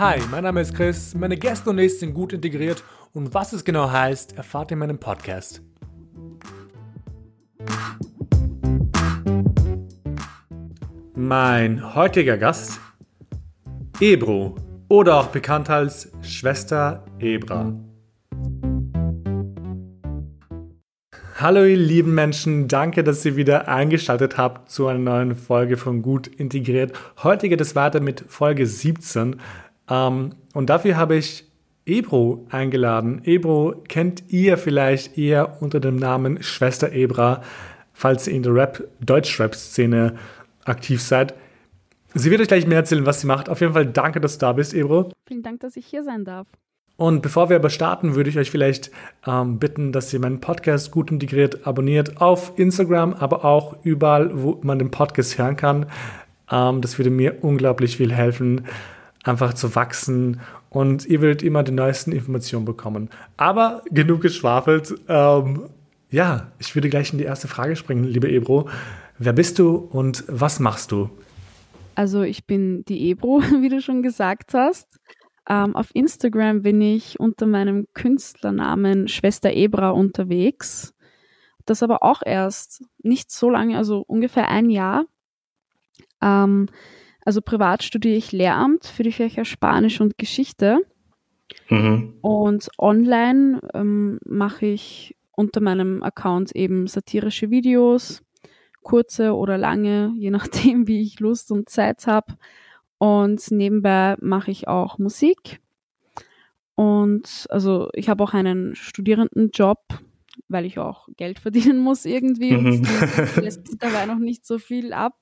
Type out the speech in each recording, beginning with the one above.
Hi, mein Name ist Chris, meine Gäste und ich sind gut integriert und was es genau heißt, erfahrt ihr in meinem Podcast. Mein heutiger Gast, Ebro oder auch bekannt als Schwester Ebra. Hallo ihr lieben Menschen, danke, dass ihr wieder eingeschaltet habt zu einer neuen Folge von Gut Integriert. Heute geht es weiter mit Folge 17 ähm, und dafür habe ich Ebro eingeladen. Ebro kennt ihr vielleicht eher unter dem Namen Schwester Ebra, falls ihr in der Rap, Deutschrap-Szene aktiv seid. Sie wird euch gleich mehr erzählen, was sie macht. Auf jeden Fall danke, dass du da bist, Ebro. Vielen Dank, dass ich hier sein darf. Und bevor wir aber starten, würde ich euch vielleicht ähm, bitten, dass ihr meinen Podcast gut integriert abonniert auf Instagram, aber auch überall, wo man den Podcast hören kann. Ähm, das würde mir unglaublich viel helfen, einfach zu wachsen und ihr werdet immer die neuesten Informationen bekommen. Aber genug geschwafelt. Ähm, ja, ich würde gleich in die erste Frage springen, liebe Ebro. Wer bist du und was machst du? Also ich bin die Ebro, wie du schon gesagt hast. Ähm, auf Instagram bin ich unter meinem Künstlernamen Schwester Ebra unterwegs. Das aber auch erst nicht so lange, also ungefähr ein Jahr. Ähm, also privat studiere ich Lehramt für die Fächer Spanisch und Geschichte. Mhm. Und online ähm, mache ich unter meinem Account eben satirische Videos, kurze oder lange, je nachdem, wie ich Lust und Zeit habe. Und nebenbei mache ich auch Musik. Und also ich habe auch einen Studierendenjob, weil ich auch Geld verdienen muss irgendwie. Mhm. lässt dabei noch nicht so viel ab.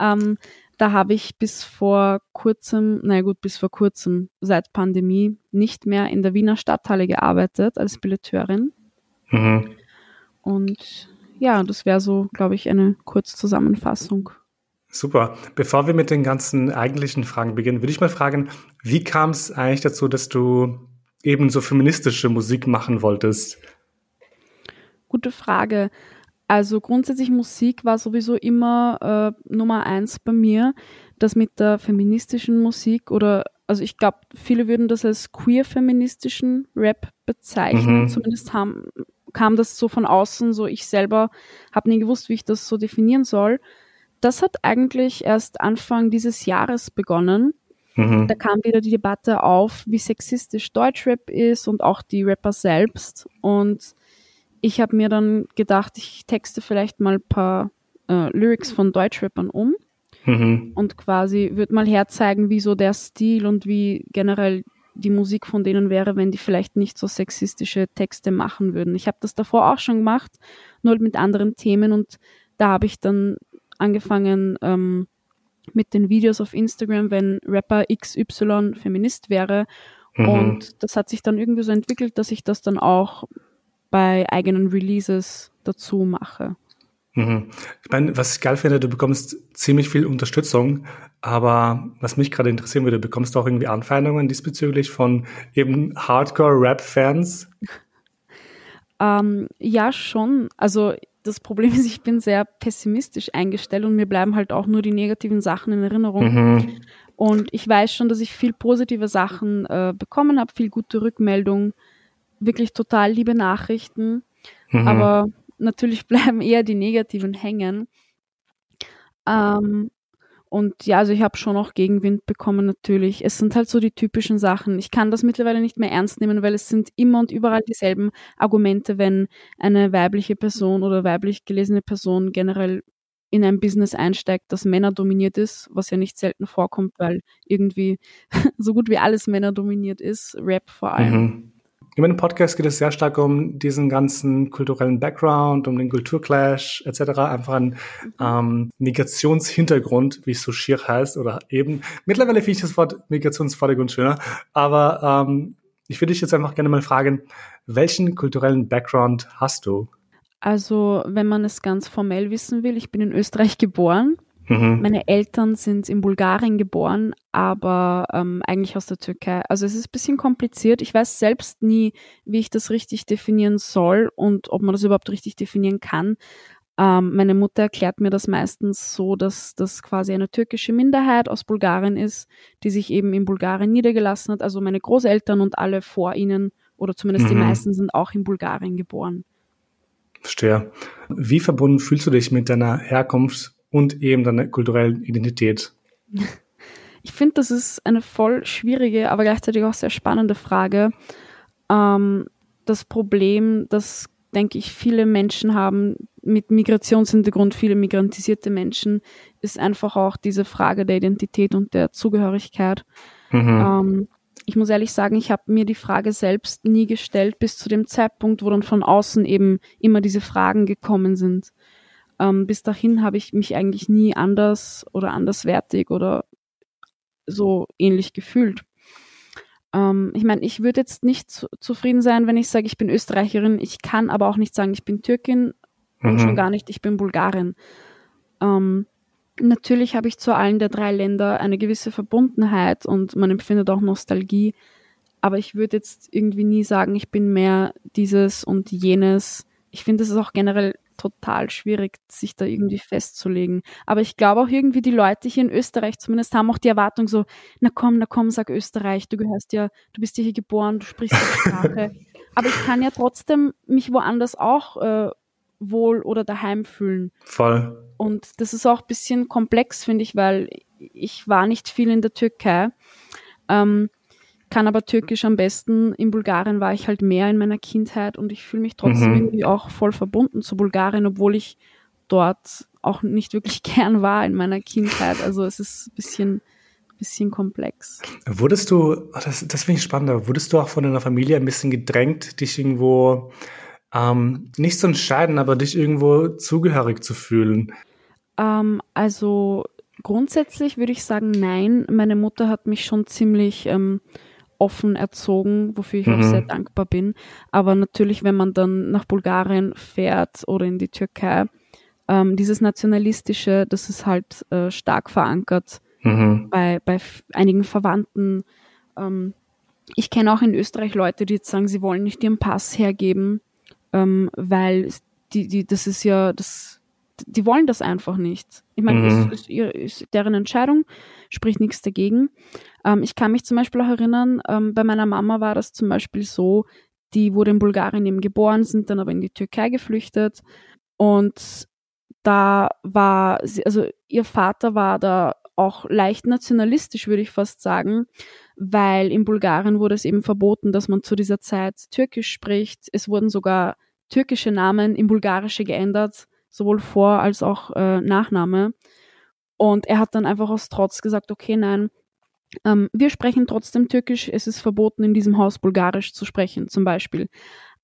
Ähm, da habe ich bis vor kurzem, na gut, bis vor kurzem, seit Pandemie, nicht mehr in der Wiener Stadthalle gearbeitet als Billeteurin. Mhm. Und ja, das wäre so, glaube ich, eine Kurzzusammenfassung. Super. Bevor wir mit den ganzen eigentlichen Fragen beginnen, würde ich mal fragen, wie kam es eigentlich dazu, dass du eben so feministische Musik machen wolltest? Gute Frage. Also grundsätzlich Musik war sowieso immer äh, Nummer eins bei mir. Das mit der feministischen Musik oder, also ich glaube, viele würden das als queer-feministischen Rap bezeichnen. Mhm. Zumindest haben, kam das so von außen, so ich selber habe nie gewusst, wie ich das so definieren soll das hat eigentlich erst Anfang dieses Jahres begonnen. Mhm. Da kam wieder die Debatte auf, wie sexistisch Deutschrap ist und auch die Rapper selbst. Und ich habe mir dann gedacht, ich texte vielleicht mal ein paar äh, Lyrics von Deutschrappern um mhm. und quasi würde mal herzeigen, wie so der Stil und wie generell die Musik von denen wäre, wenn die vielleicht nicht so sexistische Texte machen würden. Ich habe das davor auch schon gemacht, nur halt mit anderen Themen und da habe ich dann angefangen ähm, mit den Videos auf Instagram, wenn Rapper XY Feminist wäre. Mhm. Und das hat sich dann irgendwie so entwickelt, dass ich das dann auch bei eigenen Releases dazu mache. Mhm. Ich meine, was ich geil finde, du bekommst ziemlich viel Unterstützung, aber was mich gerade interessieren würde, bekommst du auch irgendwie Anfeindungen diesbezüglich von eben Hardcore-Rap-Fans? ähm, ja, schon. Also das Problem ist, ich bin sehr pessimistisch eingestellt und mir bleiben halt auch nur die negativen Sachen in Erinnerung. Mhm. Und ich weiß schon, dass ich viel positive Sachen äh, bekommen habe, viel gute Rückmeldungen, wirklich total liebe Nachrichten. Mhm. Aber natürlich bleiben eher die negativen hängen. Ähm, und ja, also ich habe schon auch Gegenwind bekommen natürlich. Es sind halt so die typischen Sachen. Ich kann das mittlerweile nicht mehr ernst nehmen, weil es sind immer und überall dieselben Argumente, wenn eine weibliche Person oder weiblich gelesene Person generell in ein Business einsteigt, das Männer dominiert ist, was ja nicht selten vorkommt, weil irgendwie so gut wie alles Männer dominiert ist, Rap vor allem. Mhm. In meinem Podcast geht es sehr stark um diesen ganzen kulturellen Background, um den Kulturclash etc. Einfach einen ähm, Migrationshintergrund, wie es so schier heißt, oder eben, mittlerweile finde ich das Wort Migrationsvordergrund schöner, aber ähm, ich würde dich jetzt einfach gerne mal fragen, welchen kulturellen Background hast du? Also, wenn man es ganz formell wissen will, ich bin in Österreich geboren, Mhm. Meine Eltern sind in Bulgarien geboren, aber ähm, eigentlich aus der Türkei. Also es ist ein bisschen kompliziert. Ich weiß selbst nie, wie ich das richtig definieren soll und ob man das überhaupt richtig definieren kann. Ähm, meine Mutter erklärt mir das meistens so, dass das quasi eine türkische Minderheit aus Bulgarien ist, die sich eben in Bulgarien niedergelassen hat. Also meine Großeltern und alle vor ihnen oder zumindest mhm. die meisten sind auch in Bulgarien geboren. Verstehe. Wie verbunden fühlst du dich mit deiner Herkunft und eben deiner kulturellen Identität? Ich finde, das ist eine voll schwierige, aber gleichzeitig auch sehr spannende Frage. Ähm, das Problem, das denke ich, viele Menschen haben mit Migrationshintergrund, viele migrantisierte Menschen, ist einfach auch diese Frage der Identität und der Zugehörigkeit. Mhm. Ähm, ich muss ehrlich sagen, ich habe mir die Frage selbst nie gestellt, bis zu dem Zeitpunkt, wo dann von außen eben immer diese Fragen gekommen sind. Ähm, bis dahin habe ich mich eigentlich nie anders oder anderswertig oder so ähnlich gefühlt. Ähm, ich meine, ich würde jetzt nicht zu, zufrieden sein, wenn ich sage, ich bin Österreicherin. Ich kann aber auch nicht sagen, ich bin Türkin mhm. und schon gar nicht, ich bin Bulgarin. Ähm, natürlich habe ich zu allen der drei Länder eine gewisse Verbundenheit und man empfindet auch Nostalgie. Aber ich würde jetzt irgendwie nie sagen, ich bin mehr dieses und jenes. Ich finde, es ist auch generell total schwierig, sich da irgendwie festzulegen. Aber ich glaube auch irgendwie die Leute hier in Österreich zumindest haben auch die Erwartung so, na komm, na komm, sag Österreich, du gehörst ja, du bist ja hier geboren, du sprichst die Sprache. Aber ich kann ja trotzdem mich woanders auch äh, wohl oder daheim fühlen. Voll. Und das ist auch ein bisschen komplex, finde ich, weil ich war nicht viel in der Türkei. Ähm, kann aber Türkisch am besten. In Bulgarien war ich halt mehr in meiner Kindheit und ich fühle mich trotzdem mhm. irgendwie auch voll verbunden zu Bulgarien, obwohl ich dort auch nicht wirklich gern war in meiner Kindheit. Also es ist ein bisschen, bisschen komplex. Wurdest du, oh, das, das finde ich spannender, wurdest du auch von deiner Familie ein bisschen gedrängt, dich irgendwo ähm, nicht zu entscheiden, aber dich irgendwo zugehörig zu fühlen? Ähm, also grundsätzlich würde ich sagen, nein. Meine Mutter hat mich schon ziemlich ähm, offen erzogen, wofür ich mhm. auch sehr dankbar bin. Aber natürlich, wenn man dann nach Bulgarien fährt oder in die Türkei, ähm, dieses Nationalistische, das ist halt äh, stark verankert mhm. bei, bei einigen Verwandten. Ähm, ich kenne auch in Österreich Leute, die jetzt sagen, sie wollen nicht ihren Pass hergeben, ähm, weil die, die, das ist ja, das, die wollen das einfach nicht. Ich meine, mhm. ist, ihr, ist deren Entscheidung, spricht nichts dagegen. Ähm, ich kann mich zum Beispiel auch erinnern, ähm, bei meiner Mama war das zum Beispiel so, die wurde in Bulgarien eben geboren, sind dann aber in die Türkei geflüchtet und da war, sie, also ihr Vater war da auch leicht nationalistisch, würde ich fast sagen, weil in Bulgarien wurde es eben verboten, dass man zu dieser Zeit Türkisch spricht. Es wurden sogar türkische Namen in bulgarische geändert, sowohl Vor- als auch äh, Nachname. Und er hat dann einfach aus Trotz gesagt, okay, nein, ähm, wir sprechen trotzdem Türkisch, es ist verboten, in diesem Haus Bulgarisch zu sprechen, zum Beispiel.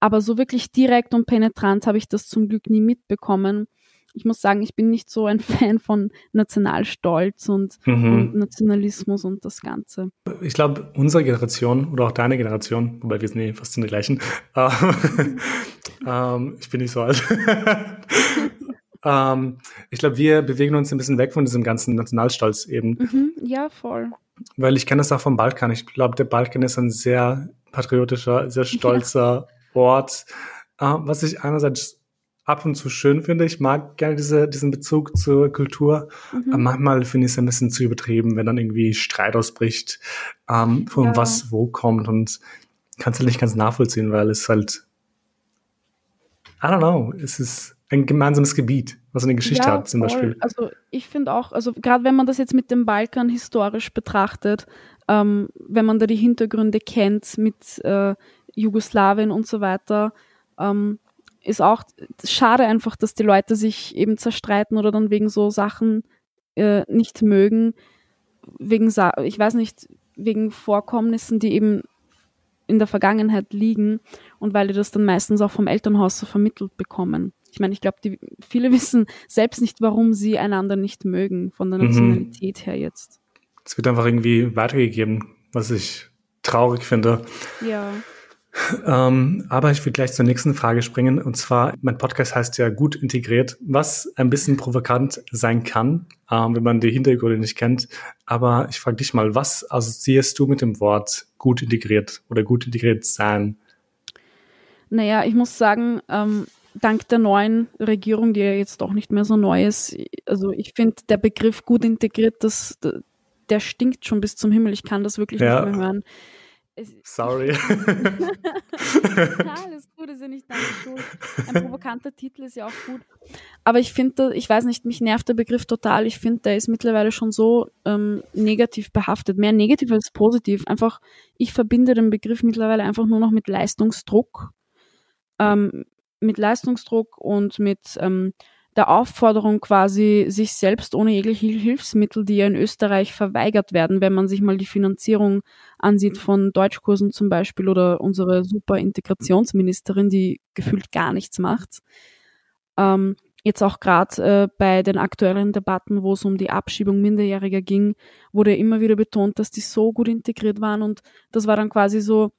Aber so wirklich direkt und penetrant habe ich das zum Glück nie mitbekommen. Ich muss sagen, ich bin nicht so ein Fan von Nationalstolz und, mhm. und Nationalismus und das Ganze. Ich glaube, unsere Generation oder auch deine Generation, wobei wir sind eh fast in der gleichen, äh, ähm, ich bin nicht so alt, ähm, ich glaube, wir bewegen uns ein bisschen weg von diesem ganzen Nationalstolz eben. Mhm, ja, voll. Weil ich kenne das auch vom Balkan. Ich glaube, der Balkan ist ein sehr patriotischer, sehr stolzer ja. Ort, äh, was ich einerseits ab und zu schön finde. Ich mag gerne diese, diesen Bezug zur Kultur. Mhm. Manchmal finde ich es ein bisschen zu übertrieben, wenn dann irgendwie Streit ausbricht, ähm, von ja. was wo kommt und kannst du nicht ganz nachvollziehen, weil es halt, I don't know, es ist ein gemeinsames Gebiet, was eine Geschichte ja, hat zum voll. Beispiel. Also ich finde auch, also gerade wenn man das jetzt mit dem Balkan historisch betrachtet, ähm, wenn man da die Hintergründe kennt mit äh, Jugoslawien und so weiter, ähm, ist auch schade einfach, dass die Leute sich eben zerstreiten oder dann wegen so Sachen äh, nicht mögen, wegen, ich weiß nicht, wegen Vorkommnissen, die eben in der Vergangenheit liegen und weil die das dann meistens auch vom Elternhaus so vermittelt bekommen. Ich meine, ich glaube, viele wissen selbst nicht, warum sie einander nicht mögen, von der mhm. Nationalität mhm. her jetzt. Es wird einfach irgendwie weitergegeben, was ich traurig finde. Ja. Ähm, aber ich will gleich zur nächsten Frage springen. Und zwar, mein Podcast heißt ja gut integriert, was ein bisschen provokant sein kann, ähm, wenn man die Hintergründe nicht kennt. Aber ich frage dich mal, was assoziierst du mit dem Wort gut integriert oder gut integriert sein? Naja, ich muss sagen, ähm, dank der neuen Regierung, die ja jetzt doch nicht mehr so neu ist, also ich finde, der Begriff gut integriert, das, der stinkt schon bis zum Himmel. Ich kann das wirklich ja. nicht mehr hören. Sorry. ja, alles gut, ist ja nicht deine Schuld. Ein provokanter Titel ist ja auch gut. Aber ich finde, ich weiß nicht, mich nervt der Begriff total. Ich finde, der ist mittlerweile schon so ähm, negativ behaftet. Mehr negativ als positiv. Einfach, ich verbinde den Begriff mittlerweile einfach nur noch mit Leistungsdruck. Ähm, mit Leistungsdruck und mit ähm, der Aufforderung quasi, sich selbst ohne jegliche Hilfsmittel, die ja in Österreich verweigert werden, wenn man sich mal die Finanzierung ansieht von Deutschkursen zum Beispiel oder unsere super Integrationsministerin, die gefühlt gar nichts macht. Ähm, jetzt auch gerade äh, bei den aktuellen Debatten, wo es um die Abschiebung Minderjähriger ging, wurde immer wieder betont, dass die so gut integriert waren und das war dann quasi so,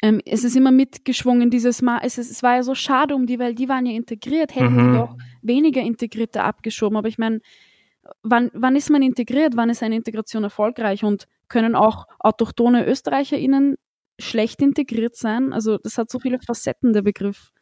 ähm, es ist immer mitgeschwungen, dieses Mal, es, ist, es war ja so schade um die, weil die waren ja integriert, hätten mhm. die doch weniger Integrierte abgeschoben. Aber ich meine, wann, wann ist man integriert? Wann ist eine Integration erfolgreich? Und können auch autochtone ÖsterreicherInnen schlecht integriert sein? Also das hat so viele Facetten, der Begriff.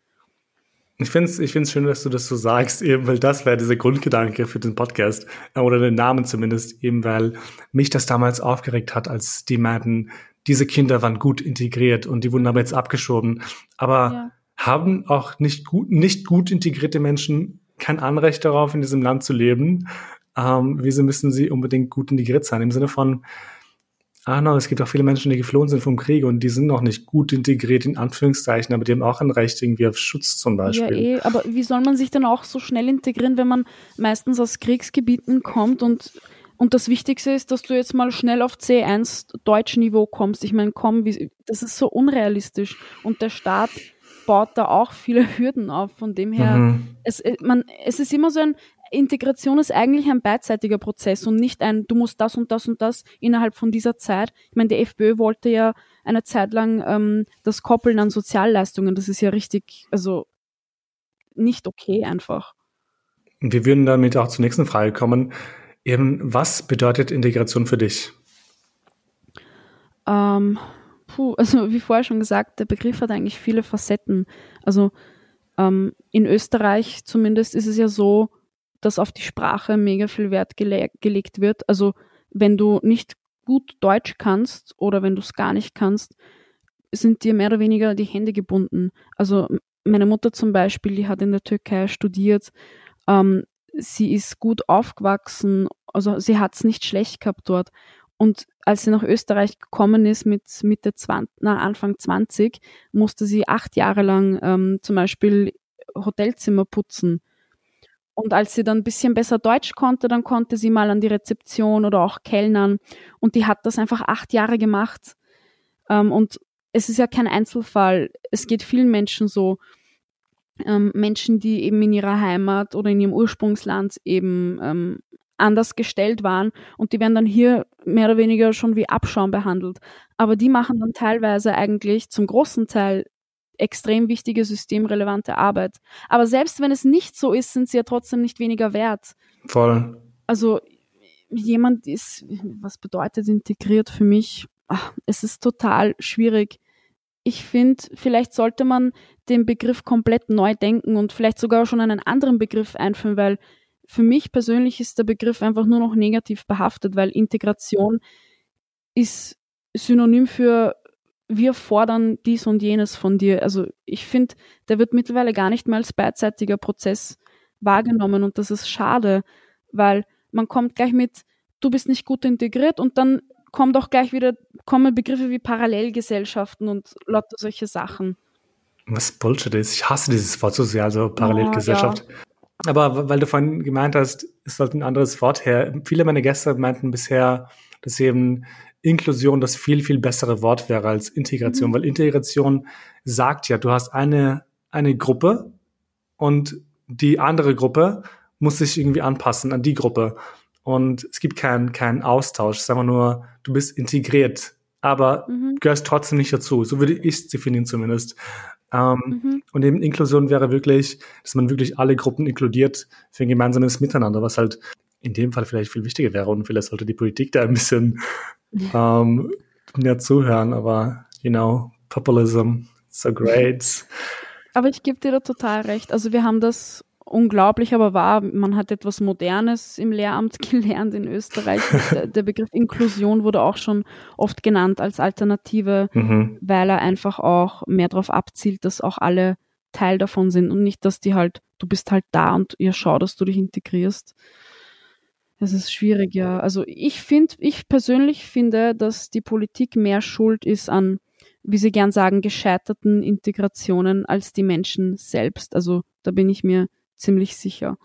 Ich finde es ich find's schön, dass du das so sagst, eben weil das wäre dieser Grundgedanke für den Podcast äh, oder den Namen zumindest, eben weil mich das damals aufgeregt hat, als die meinten, diese Kinder waren gut integriert und die wurden aber jetzt abgeschoben. Aber ja. haben auch nicht gut, nicht gut integrierte Menschen kein Anrecht darauf, in diesem Land zu leben? Ähm, wieso müssen sie unbedingt gut integriert sein? Im Sinne von, ah no, es gibt auch viele Menschen, die geflohen sind vom Krieg und die sind noch nicht gut integriert, in Anführungszeichen, aber die haben auch ein Recht irgendwie auf Schutz zum Beispiel. Ja, eh, aber wie soll man sich denn auch so schnell integrieren, wenn man meistens aus Kriegsgebieten kommt und und das Wichtigste ist, dass du jetzt mal schnell auf C1 Deutschniveau kommst. Ich meine, komm, wie, das ist so unrealistisch. Und der Staat baut da auch viele Hürden auf. Von dem her, mhm. es, äh, man, es ist immer so ein, Integration ist eigentlich ein beidseitiger Prozess und nicht ein, du musst das und das und das innerhalb von dieser Zeit. Ich meine, die FPÖ wollte ja eine Zeit lang ähm, das Koppeln an Sozialleistungen. Das ist ja richtig, also nicht okay einfach. Wir würden damit auch zur nächsten Frage kommen. Eben, was bedeutet Integration für dich? Ähm, puh, also wie vorher schon gesagt, der Begriff hat eigentlich viele Facetten. Also ähm, in Österreich zumindest ist es ja so, dass auf die Sprache mega viel Wert gele gelegt wird. Also wenn du nicht gut Deutsch kannst oder wenn du es gar nicht kannst, sind dir mehr oder weniger die Hände gebunden. Also meine Mutter zum Beispiel, die hat in der Türkei studiert. Ähm, sie ist gut aufgewachsen, also sie hat es nicht schlecht gehabt dort. Und als sie nach Österreich gekommen ist mit Mitte 20, na, Anfang 20, musste sie acht Jahre lang ähm, zum Beispiel Hotelzimmer putzen. Und als sie dann ein bisschen besser Deutsch konnte, dann konnte sie mal an die Rezeption oder auch Kellnern. Und die hat das einfach acht Jahre gemacht. Ähm, und es ist ja kein Einzelfall. Es geht vielen Menschen so ähm, Menschen, die eben in ihrer Heimat oder in ihrem Ursprungsland eben ähm, anders gestellt waren und die werden dann hier mehr oder weniger schon wie Abschaum behandelt. Aber die machen dann teilweise eigentlich zum großen Teil extrem wichtige systemrelevante Arbeit. Aber selbst wenn es nicht so ist, sind sie ja trotzdem nicht weniger wert. Voll. Also jemand ist, was bedeutet integriert für mich? Ach, es ist total schwierig. Ich finde, vielleicht sollte man den Begriff komplett neu denken und vielleicht sogar schon einen anderen Begriff einführen, weil für mich persönlich ist der Begriff einfach nur noch negativ behaftet, weil Integration ist synonym für wir fordern dies und jenes von dir. Also ich finde, der wird mittlerweile gar nicht mehr als beidseitiger Prozess wahrgenommen und das ist schade, weil man kommt gleich mit, du bist nicht gut integriert und dann kommt auch gleich wieder, kommen Begriffe wie Parallelgesellschaften und lauter solche Sachen was Bullshit ist. Ich hasse dieses Wort so sehr, also Parallelgesellschaft. Oh, ja. Aber weil du vorhin gemeint hast, es sollte ein anderes Wort her. Viele meiner Gäste meinten bisher, dass eben Inklusion das viel, viel bessere Wort wäre als Integration, mhm. weil Integration sagt ja, du hast eine, eine Gruppe und die andere Gruppe muss sich irgendwie anpassen an die Gruppe. Und es gibt keinen keinen Austausch, sagen wir nur, du bist integriert, aber mhm. gehörst trotzdem nicht dazu. So würde ich es definieren zumindest. Ähm, mhm. Und eben Inklusion wäre wirklich, dass man wirklich alle Gruppen inkludiert für ein gemeinsames Miteinander, was halt in dem Fall vielleicht viel wichtiger wäre. Und vielleicht sollte die Politik da ein bisschen ähm, mehr zuhören. Aber, you know, Populism, so great. Aber ich gebe dir da total recht. Also wir haben das unglaublich, aber wahr. Man hat etwas Modernes im Lehramt gelernt in Österreich. der, Begriff Inklusion wurde auch schon oft genannt als Alternative, mhm. weil er einfach auch mehr darauf abzielt, dass auch alle Teil davon sind und nicht, dass die halt, du bist halt da und ihr schau, dass du dich integrierst. Es ist schwierig, ja. Also ich finde, ich persönlich finde, dass die Politik mehr schuld ist an, wie sie gern sagen, gescheiterten Integrationen als die Menschen selbst. Also da bin ich mir ziemlich sicher.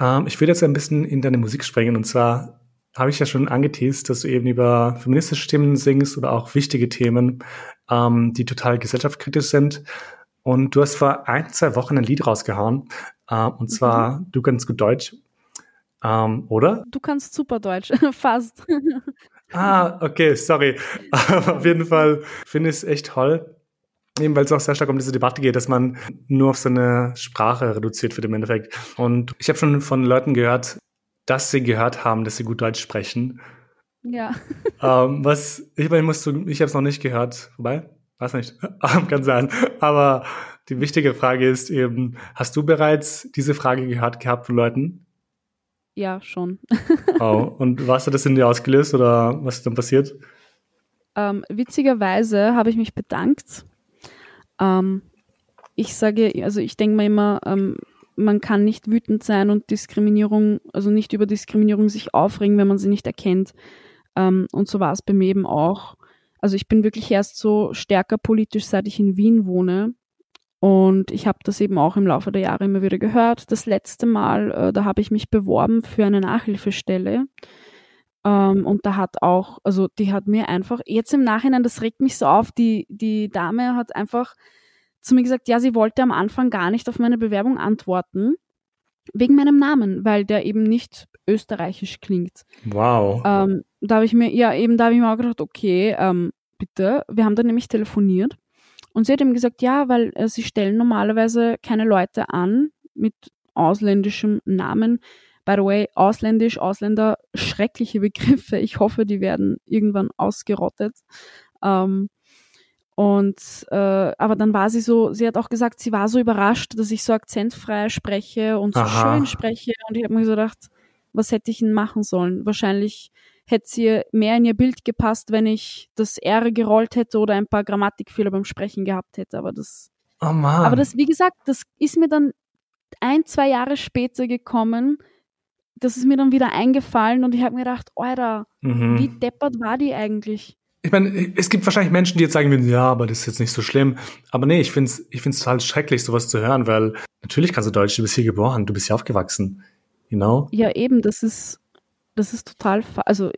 Ähm, ich will jetzt ein bisschen in deine Musik springen und zwar habe ich ja schon angeteased, dass du eben über feministische Themen singst oder auch wichtige Themen, ähm, die total gesellschaftskritisch sind. Und du hast vor ein, zwei Wochen ein Lied rausgehauen, äh, und zwar mhm. Du kannst gut Deutsch, ähm, oder? Du kannst super Deutsch, fast. ah, okay, sorry. Aber auf jeden Fall finde ich es echt toll, Eben weil es auch sehr stark um diese Debatte geht, dass man nur auf seine Sprache reduziert wird im Endeffekt. Und ich habe schon von Leuten gehört, dass sie gehört haben, dass sie gut Deutsch sprechen. Ja. Ähm, was, ich meine, musst du, ich habe es noch nicht gehört. Wobei, weiß nicht, kann sein. Aber die wichtige Frage ist eben, hast du bereits diese Frage gehört gehabt von Leuten? Ja, schon. oh, und was hat das in dir ausgelöst oder was ist dann passiert? Ähm, witzigerweise habe ich mich bedankt ähm, ich sage, also ich denke mir immer, ähm, man kann nicht wütend sein und Diskriminierung, also nicht über Diskriminierung sich aufregen, wenn man sie nicht erkennt. Ähm, und so war es bei mir eben auch. Also ich bin wirklich erst so stärker politisch, seit ich in Wien wohne. Und ich habe das eben auch im Laufe der Jahre immer wieder gehört. Das letzte Mal, äh, da habe ich mich beworben für eine Nachhilfestelle. Ähm, und da hat auch, also die hat mir einfach, jetzt im Nachhinein, das regt mich so auf, die, die Dame hat einfach zu mir gesagt, ja, sie wollte am Anfang gar nicht auf meine Bewerbung antworten, wegen meinem Namen, weil der eben nicht österreichisch klingt. Wow. Ähm, da habe ich mir, ja, eben da habe ich mir auch gedacht, okay, ähm, bitte. Wir haben dann nämlich telefoniert und sie hat ihm gesagt, ja, weil äh, sie stellen normalerweise keine Leute an mit ausländischem Namen, By the way, ausländisch, Ausländer, schreckliche Begriffe. Ich hoffe, die werden irgendwann ausgerottet. Ähm, und äh, aber dann war sie so, sie hat auch gesagt, sie war so überrascht, dass ich so akzentfrei spreche und so Aha. schön spreche. Und ich habe mir so gedacht, was hätte ich denn machen sollen? Wahrscheinlich hätte sie mehr in ihr Bild gepasst, wenn ich das R gerollt hätte oder ein paar Grammatikfehler beim Sprechen gehabt hätte. Aber das, oh Mann. aber das, wie gesagt, das ist mir dann ein, zwei Jahre später gekommen, das ist mir dann wieder eingefallen und ich habe mir gedacht, Alter, mhm. wie deppert war die eigentlich? Ich meine, es gibt wahrscheinlich Menschen, die jetzt sagen würden, ja, aber das ist jetzt nicht so schlimm. Aber nee, ich finde es ich find's total schrecklich, sowas zu hören, weil natürlich kannst du Deutsch, du bist hier geboren, du bist hier aufgewachsen. You know? Ja, eben, das ist, das ist total, also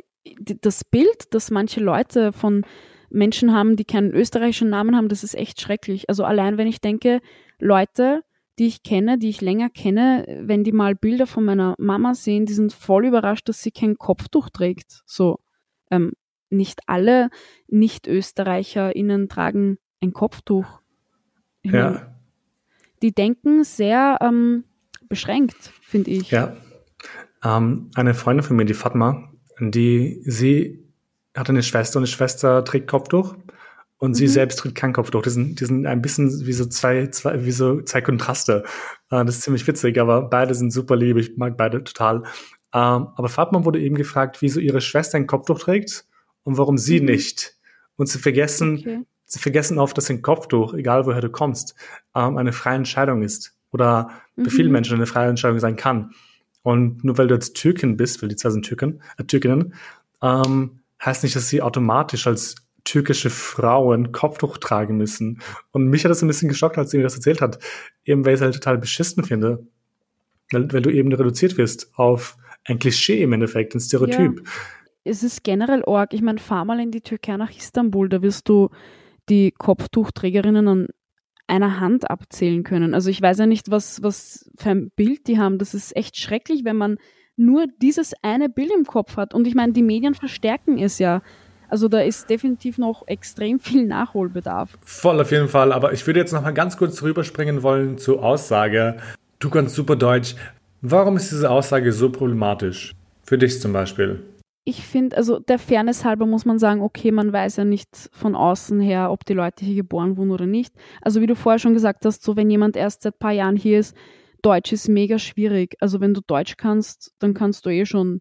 das Bild, das manche Leute von Menschen haben, die keinen österreichischen Namen haben, das ist echt schrecklich. Also allein wenn ich denke, Leute, die ich kenne, die ich länger kenne, wenn die mal Bilder von meiner Mama sehen, die sind voll überrascht, dass sie kein Kopftuch trägt. So, ähm, nicht alle Nicht-ÖsterreicherInnen tragen ein Kopftuch. Ich ja. Mein, die denken sehr ähm, beschränkt, finde ich. Ja. Ähm, eine Freundin von mir, die Fatma, die, sie hat eine Schwester und die Schwester trägt Kopftuch und mhm. sie selbst tritt keinen Kopf durch. Die sind, die sind ein bisschen wie so zwei, zwei, wie so zwei Kontraste. Äh, das ist ziemlich witzig, aber beide sind super lieb. Ich mag beide total. Ähm, aber Fatma wurde eben gefragt, wieso ihre Schwester ein Kopftuch trägt und warum sie mhm. nicht. Und sie vergessen, okay. sie vergessen oft, dass ein Kopftuch, egal woher du kommst, ähm, eine freie Entscheidung ist. Oder mhm. für viele mhm. Menschen eine freie Entscheidung sein kann. Und nur weil du jetzt Türkin bist, weil die zwei sind Türken, äh, Türkinnen, ähm, heißt nicht, dass sie automatisch als türkische Frauen Kopftuch tragen müssen. Und mich hat das ein bisschen geschockt, als sie mir das erzählt hat. Eben weil ich es halt total beschissen finde. Weil, weil du eben reduziert wirst auf ein Klischee im Endeffekt, ein Stereotyp. Ja. Es ist generell arg. Ich meine, fahr mal in die Türkei nach Istanbul, da wirst du die Kopftuchträgerinnen an einer Hand abzählen können. Also ich weiß ja nicht, was, was für ein Bild die haben. Das ist echt schrecklich, wenn man nur dieses eine Bild im Kopf hat. Und ich meine, die Medien verstärken es ja. Also da ist definitiv noch extrem viel Nachholbedarf. Voll auf jeden Fall. Aber ich würde jetzt noch mal ganz kurz rüberspringen wollen zur Aussage. Du kannst super Deutsch. Warum ist diese Aussage so problematisch? Für dich zum Beispiel. ich finde, also der Fairness halber muss man sagen, okay, man weiß ja nicht von außen her, ob die Leute hier geboren wurden oder nicht. Also wie du vorher schon gesagt hast, so wenn jemand erst seit ein paar Jahren hier ist, Deutsch ist mega schwierig. Also wenn du Deutsch kannst, dann kannst du eh schon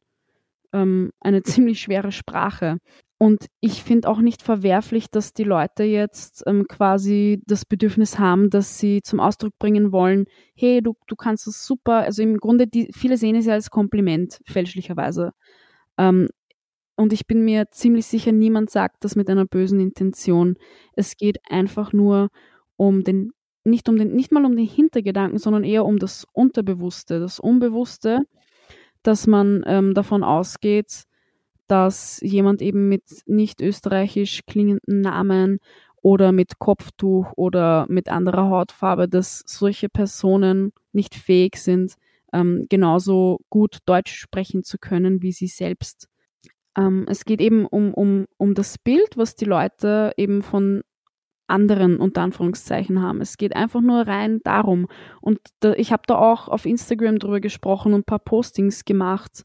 ähm, eine ziemlich schwere Sprache. Und ich finde auch nicht verwerflich, dass die Leute jetzt ähm, quasi das Bedürfnis haben, dass sie zum Ausdruck bringen wollen, hey, du, du kannst es super. Also im Grunde, die, viele sehen es ja als Kompliment, fälschlicherweise. Ähm, und ich bin mir ziemlich sicher, niemand sagt das mit einer bösen Intention. Es geht einfach nur um den, nicht um den, nicht mal um den Hintergedanken, sondern eher um das Unterbewusste, das Unbewusste, dass man ähm, davon ausgeht, dass jemand eben mit nicht österreichisch klingenden Namen oder mit Kopftuch oder mit anderer Hautfarbe, dass solche Personen nicht fähig sind, ähm, genauso gut Deutsch sprechen zu können wie sie selbst. Ähm, es geht eben um, um, um das Bild, was die Leute eben von anderen unter Anführungszeichen haben. Es geht einfach nur rein darum. Und da, ich habe da auch auf Instagram drüber gesprochen und ein paar Postings gemacht,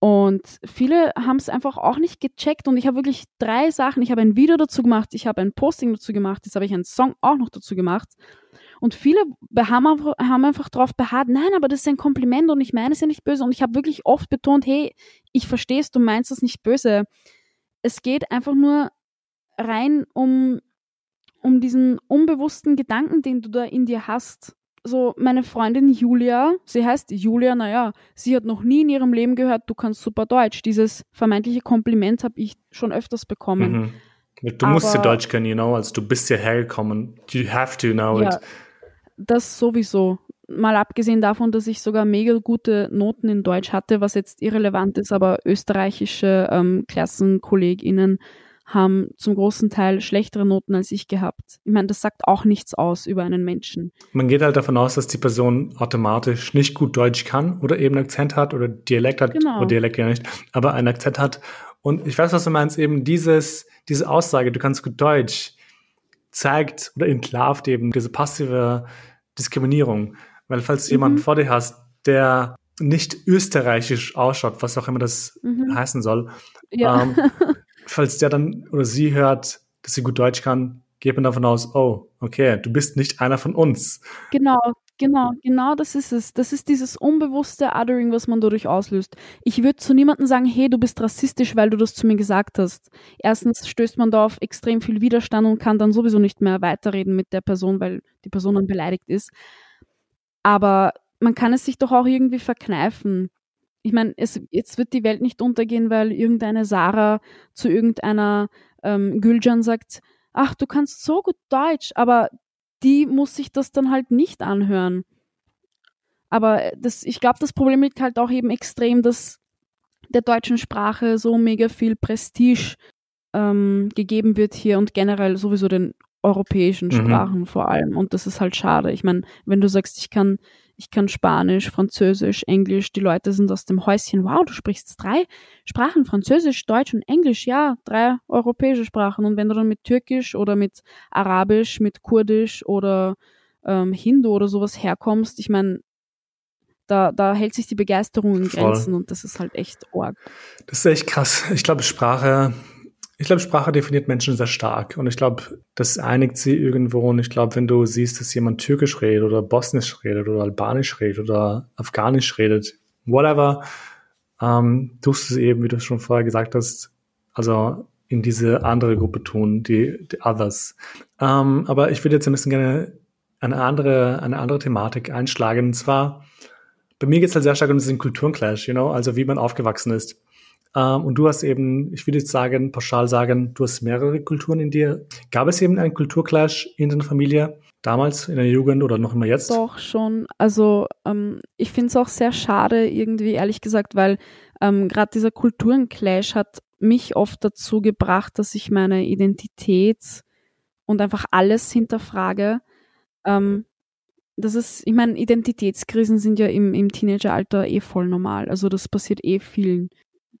und viele haben es einfach auch nicht gecheckt und ich habe wirklich drei Sachen. Ich habe ein Video dazu gemacht, ich habe ein Posting dazu gemacht, jetzt habe ich einen Song auch noch dazu gemacht. Und viele haben, einfach darauf beharrt, nein, aber das ist ein Kompliment und ich meine es ja nicht böse. Und ich habe wirklich oft betont, hey, ich verstehe es, du meinst es nicht böse. Es geht einfach nur rein um, um diesen unbewussten Gedanken, den du da in dir hast so meine Freundin Julia, sie heißt Julia, naja, sie hat noch nie in ihrem Leben gehört, du kannst super Deutsch. Dieses vermeintliche Kompliment habe ich schon öfters bekommen. Mhm. Du Aber, musst ja Deutsch können, you know, also du bist ja hergekommen. You have to know ja, it. Das sowieso. Mal abgesehen davon, dass ich sogar mega gute Noten in Deutsch hatte, was jetzt irrelevant ist, aber österreichische ähm, KlassenkollegInnen haben zum großen Teil schlechtere Noten als ich gehabt. Ich meine, das sagt auch nichts aus über einen Menschen. Man geht halt davon aus, dass die Person automatisch nicht gut Deutsch kann oder eben einen Akzent hat oder Dialekt hat, genau. oder Dialekt ja nicht, aber einen Akzent hat. Und ich weiß, was du meinst, eben dieses, diese Aussage, du kannst gut Deutsch, zeigt oder entlarvt eben diese passive Diskriminierung. Weil falls du mhm. jemanden vor dir hast, der nicht österreichisch ausschaut, was auch immer das mhm. heißen soll, ja. ähm, falls der dann oder sie hört, dass sie gut Deutsch kann, geht man davon aus, oh, okay, du bist nicht einer von uns. Genau, genau, genau das ist es. Das ist dieses unbewusste Othering, was man dadurch auslöst. Ich würde zu niemandem sagen, hey, du bist rassistisch, weil du das zu mir gesagt hast. Erstens stößt man da auf extrem viel Widerstand und kann dann sowieso nicht mehr weiterreden mit der Person, weil die Person dann beleidigt ist. Aber man kann es sich doch auch irgendwie verkneifen ich meine, jetzt wird die Welt nicht untergehen, weil irgendeine Sarah zu irgendeiner ähm, Gülcan sagt, ach, du kannst so gut Deutsch, aber die muss sich das dann halt nicht anhören. Aber das, ich glaube, das Problem liegt halt auch eben extrem, dass der deutschen Sprache so mega viel Prestige ähm, gegeben wird hier und generell sowieso den europäischen mhm. Sprachen mhm. vor allem. Und das ist halt schade. Ich meine, wenn du sagst, ich kann ich kann Spanisch, Französisch, Englisch. Die Leute sind aus dem Häuschen. Wow, du sprichst drei Sprachen, Französisch, Deutsch und Englisch. Ja, drei europäische Sprachen. Und wenn du dann mit Türkisch oder mit Arabisch, mit Kurdisch oder ähm, Hindu oder sowas herkommst, ich meine, da, da hält sich die Begeisterung in Grenzen Voll. und das ist halt echt arg. Das ist echt krass. Ich glaube, Sprache ich glaube, Sprache definiert Menschen sehr stark und ich glaube, das einigt sie irgendwo und ich glaube, wenn du siehst, dass jemand Türkisch redet oder Bosnisch redet oder Albanisch redet oder Afghanisch redet, whatever, ähm, tust du es eben, wie du schon vorher gesagt hast, also in diese andere Gruppe tun, die, die Others. Ähm, aber ich würde jetzt ein bisschen gerne eine andere, eine andere Thematik einschlagen und zwar, bei mir geht es halt sehr stark um diesen Kulturenclash, you know, also wie man aufgewachsen ist. Ähm, und du hast eben, ich würde jetzt sagen, pauschal sagen, du hast mehrere Kulturen in dir. Gab es eben einen Kulturclash in deiner Familie? Damals in der Jugend oder noch immer jetzt? Doch schon. Also ähm, ich finde es auch sehr schade irgendwie, ehrlich gesagt, weil ähm, gerade dieser Kulturenclash hat mich oft dazu gebracht, dass ich meine Identität und einfach alles hinterfrage. Ähm, das ist, ich meine, Identitätskrisen sind ja im, im Teenageralter eh voll normal. Also das passiert eh vielen.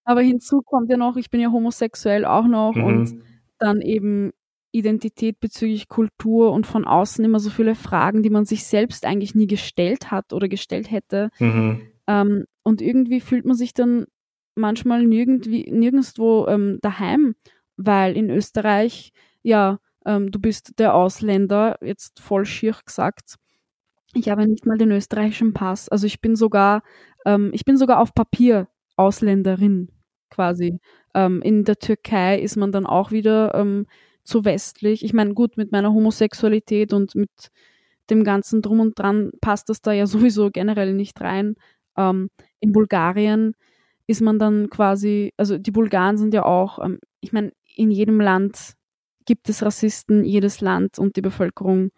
Aber hinzu kommt ja noch, ich bin ja homosexuell auch noch mhm. und dann eben Identität bezüglich Kultur und von außen immer so viele Fragen, die man sich selbst eigentlich nie gestellt hat oder gestellt hätte. Mhm. Ähm, und irgendwie fühlt man sich dann manchmal nirgendwie, nirgendwo ähm, daheim, weil in Österreich, ja, ähm, du bist der Ausländer, jetzt voll schier gesagt. Ich habe nicht mal den österreichischen Pass. Also ich bin sogar, ähm, ich bin sogar auf Papier Ausländerin quasi. Ähm, in der Türkei ist man dann auch wieder ähm, zu westlich. Ich meine, gut, mit meiner Homosexualität und mit dem ganzen Drum und Dran passt das da ja sowieso generell nicht rein. Ähm, in Bulgarien ist man dann quasi, also die Bulgaren sind ja auch, ähm, ich meine, in jedem Land gibt es Rassisten, jedes Land und die Bevölkerung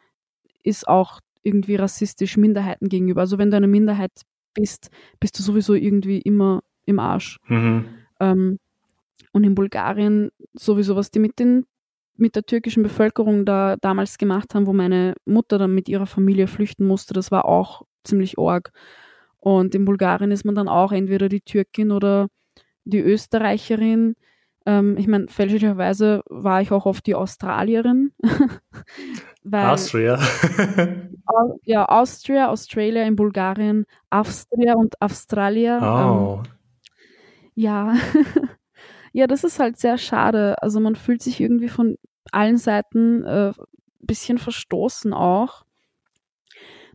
ist auch irgendwie rassistisch Minderheiten gegenüber. Also wenn du eine Minderheit bist, bist du sowieso irgendwie immer im Arsch. Mhm. Ähm, und in Bulgarien sowieso, was die mit den mit der türkischen Bevölkerung da damals gemacht haben, wo meine Mutter dann mit ihrer Familie flüchten musste, das war auch ziemlich arg. Und in Bulgarien ist man dann auch entweder die Türkin oder die Österreicherin. Ähm, ich meine, fälschlicherweise war ich auch oft die Australierin. weil, Austria. ja, Austria, Australia in Bulgarien, Austria und Australia. Oh. Ähm, ja. ja, das ist halt sehr schade. Also man fühlt sich irgendwie von allen Seiten ein äh, bisschen verstoßen auch.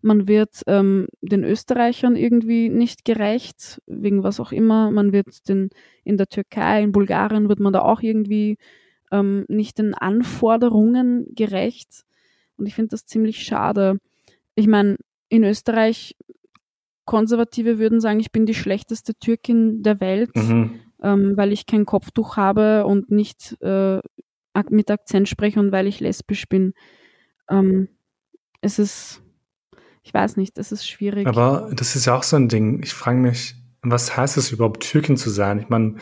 Man wird ähm, den Österreichern irgendwie nicht gerecht, wegen was auch immer. Man wird den in der Türkei, in Bulgarien wird man da auch irgendwie ähm, nicht den Anforderungen gerecht. Und ich finde das ziemlich schade. Ich meine, in Österreich, Konservative würden sagen, ich bin die schlechteste Türkin der Welt, mhm. ähm, weil ich kein Kopftuch habe und nicht äh, mit Akzent spreche und weil ich lesbisch bin. Ähm, es ist ich weiß nicht, das ist schwierig. Aber das ist ja auch so ein Ding. Ich frage mich, was heißt es überhaupt, Türkin zu sein? Ich meine,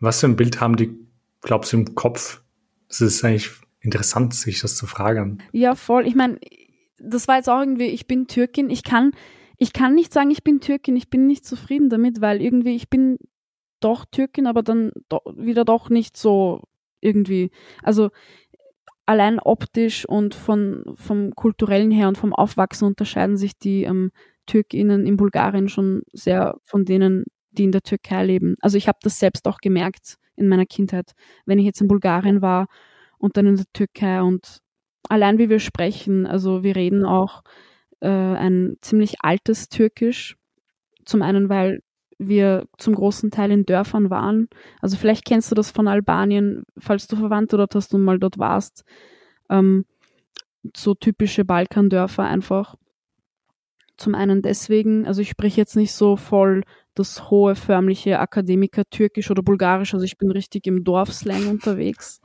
was für ein Bild haben die, glaubst du, im Kopf? Das ist eigentlich interessant, sich das zu fragen. Ja, voll. Ich meine, das war jetzt auch irgendwie, ich bin Türkin. Ich kann, ich kann nicht sagen, ich bin Türkin. Ich bin nicht zufrieden damit, weil irgendwie ich bin doch Türkin, aber dann do wieder doch nicht so irgendwie. Also allein optisch und von, vom kulturellen her und vom Aufwachsen unterscheiden sich die ähm, TürkInnen in Bulgarien schon sehr von denen, die in der Türkei leben. Also ich habe das selbst auch gemerkt in meiner Kindheit, wenn ich jetzt in Bulgarien war und dann in der Türkei und allein wie wir sprechen, also wir reden auch äh, ein ziemlich altes Türkisch. Zum einen, weil wir zum großen Teil in Dörfern waren. Also vielleicht kennst du das von Albanien, falls du Verwandte dort hast und mal dort warst. Ähm, so typische Balkandörfer einfach. Zum einen deswegen, also ich spreche jetzt nicht so voll das hohe förmliche Akademiker Türkisch oder Bulgarisch, also ich bin richtig im Dorfslang unterwegs.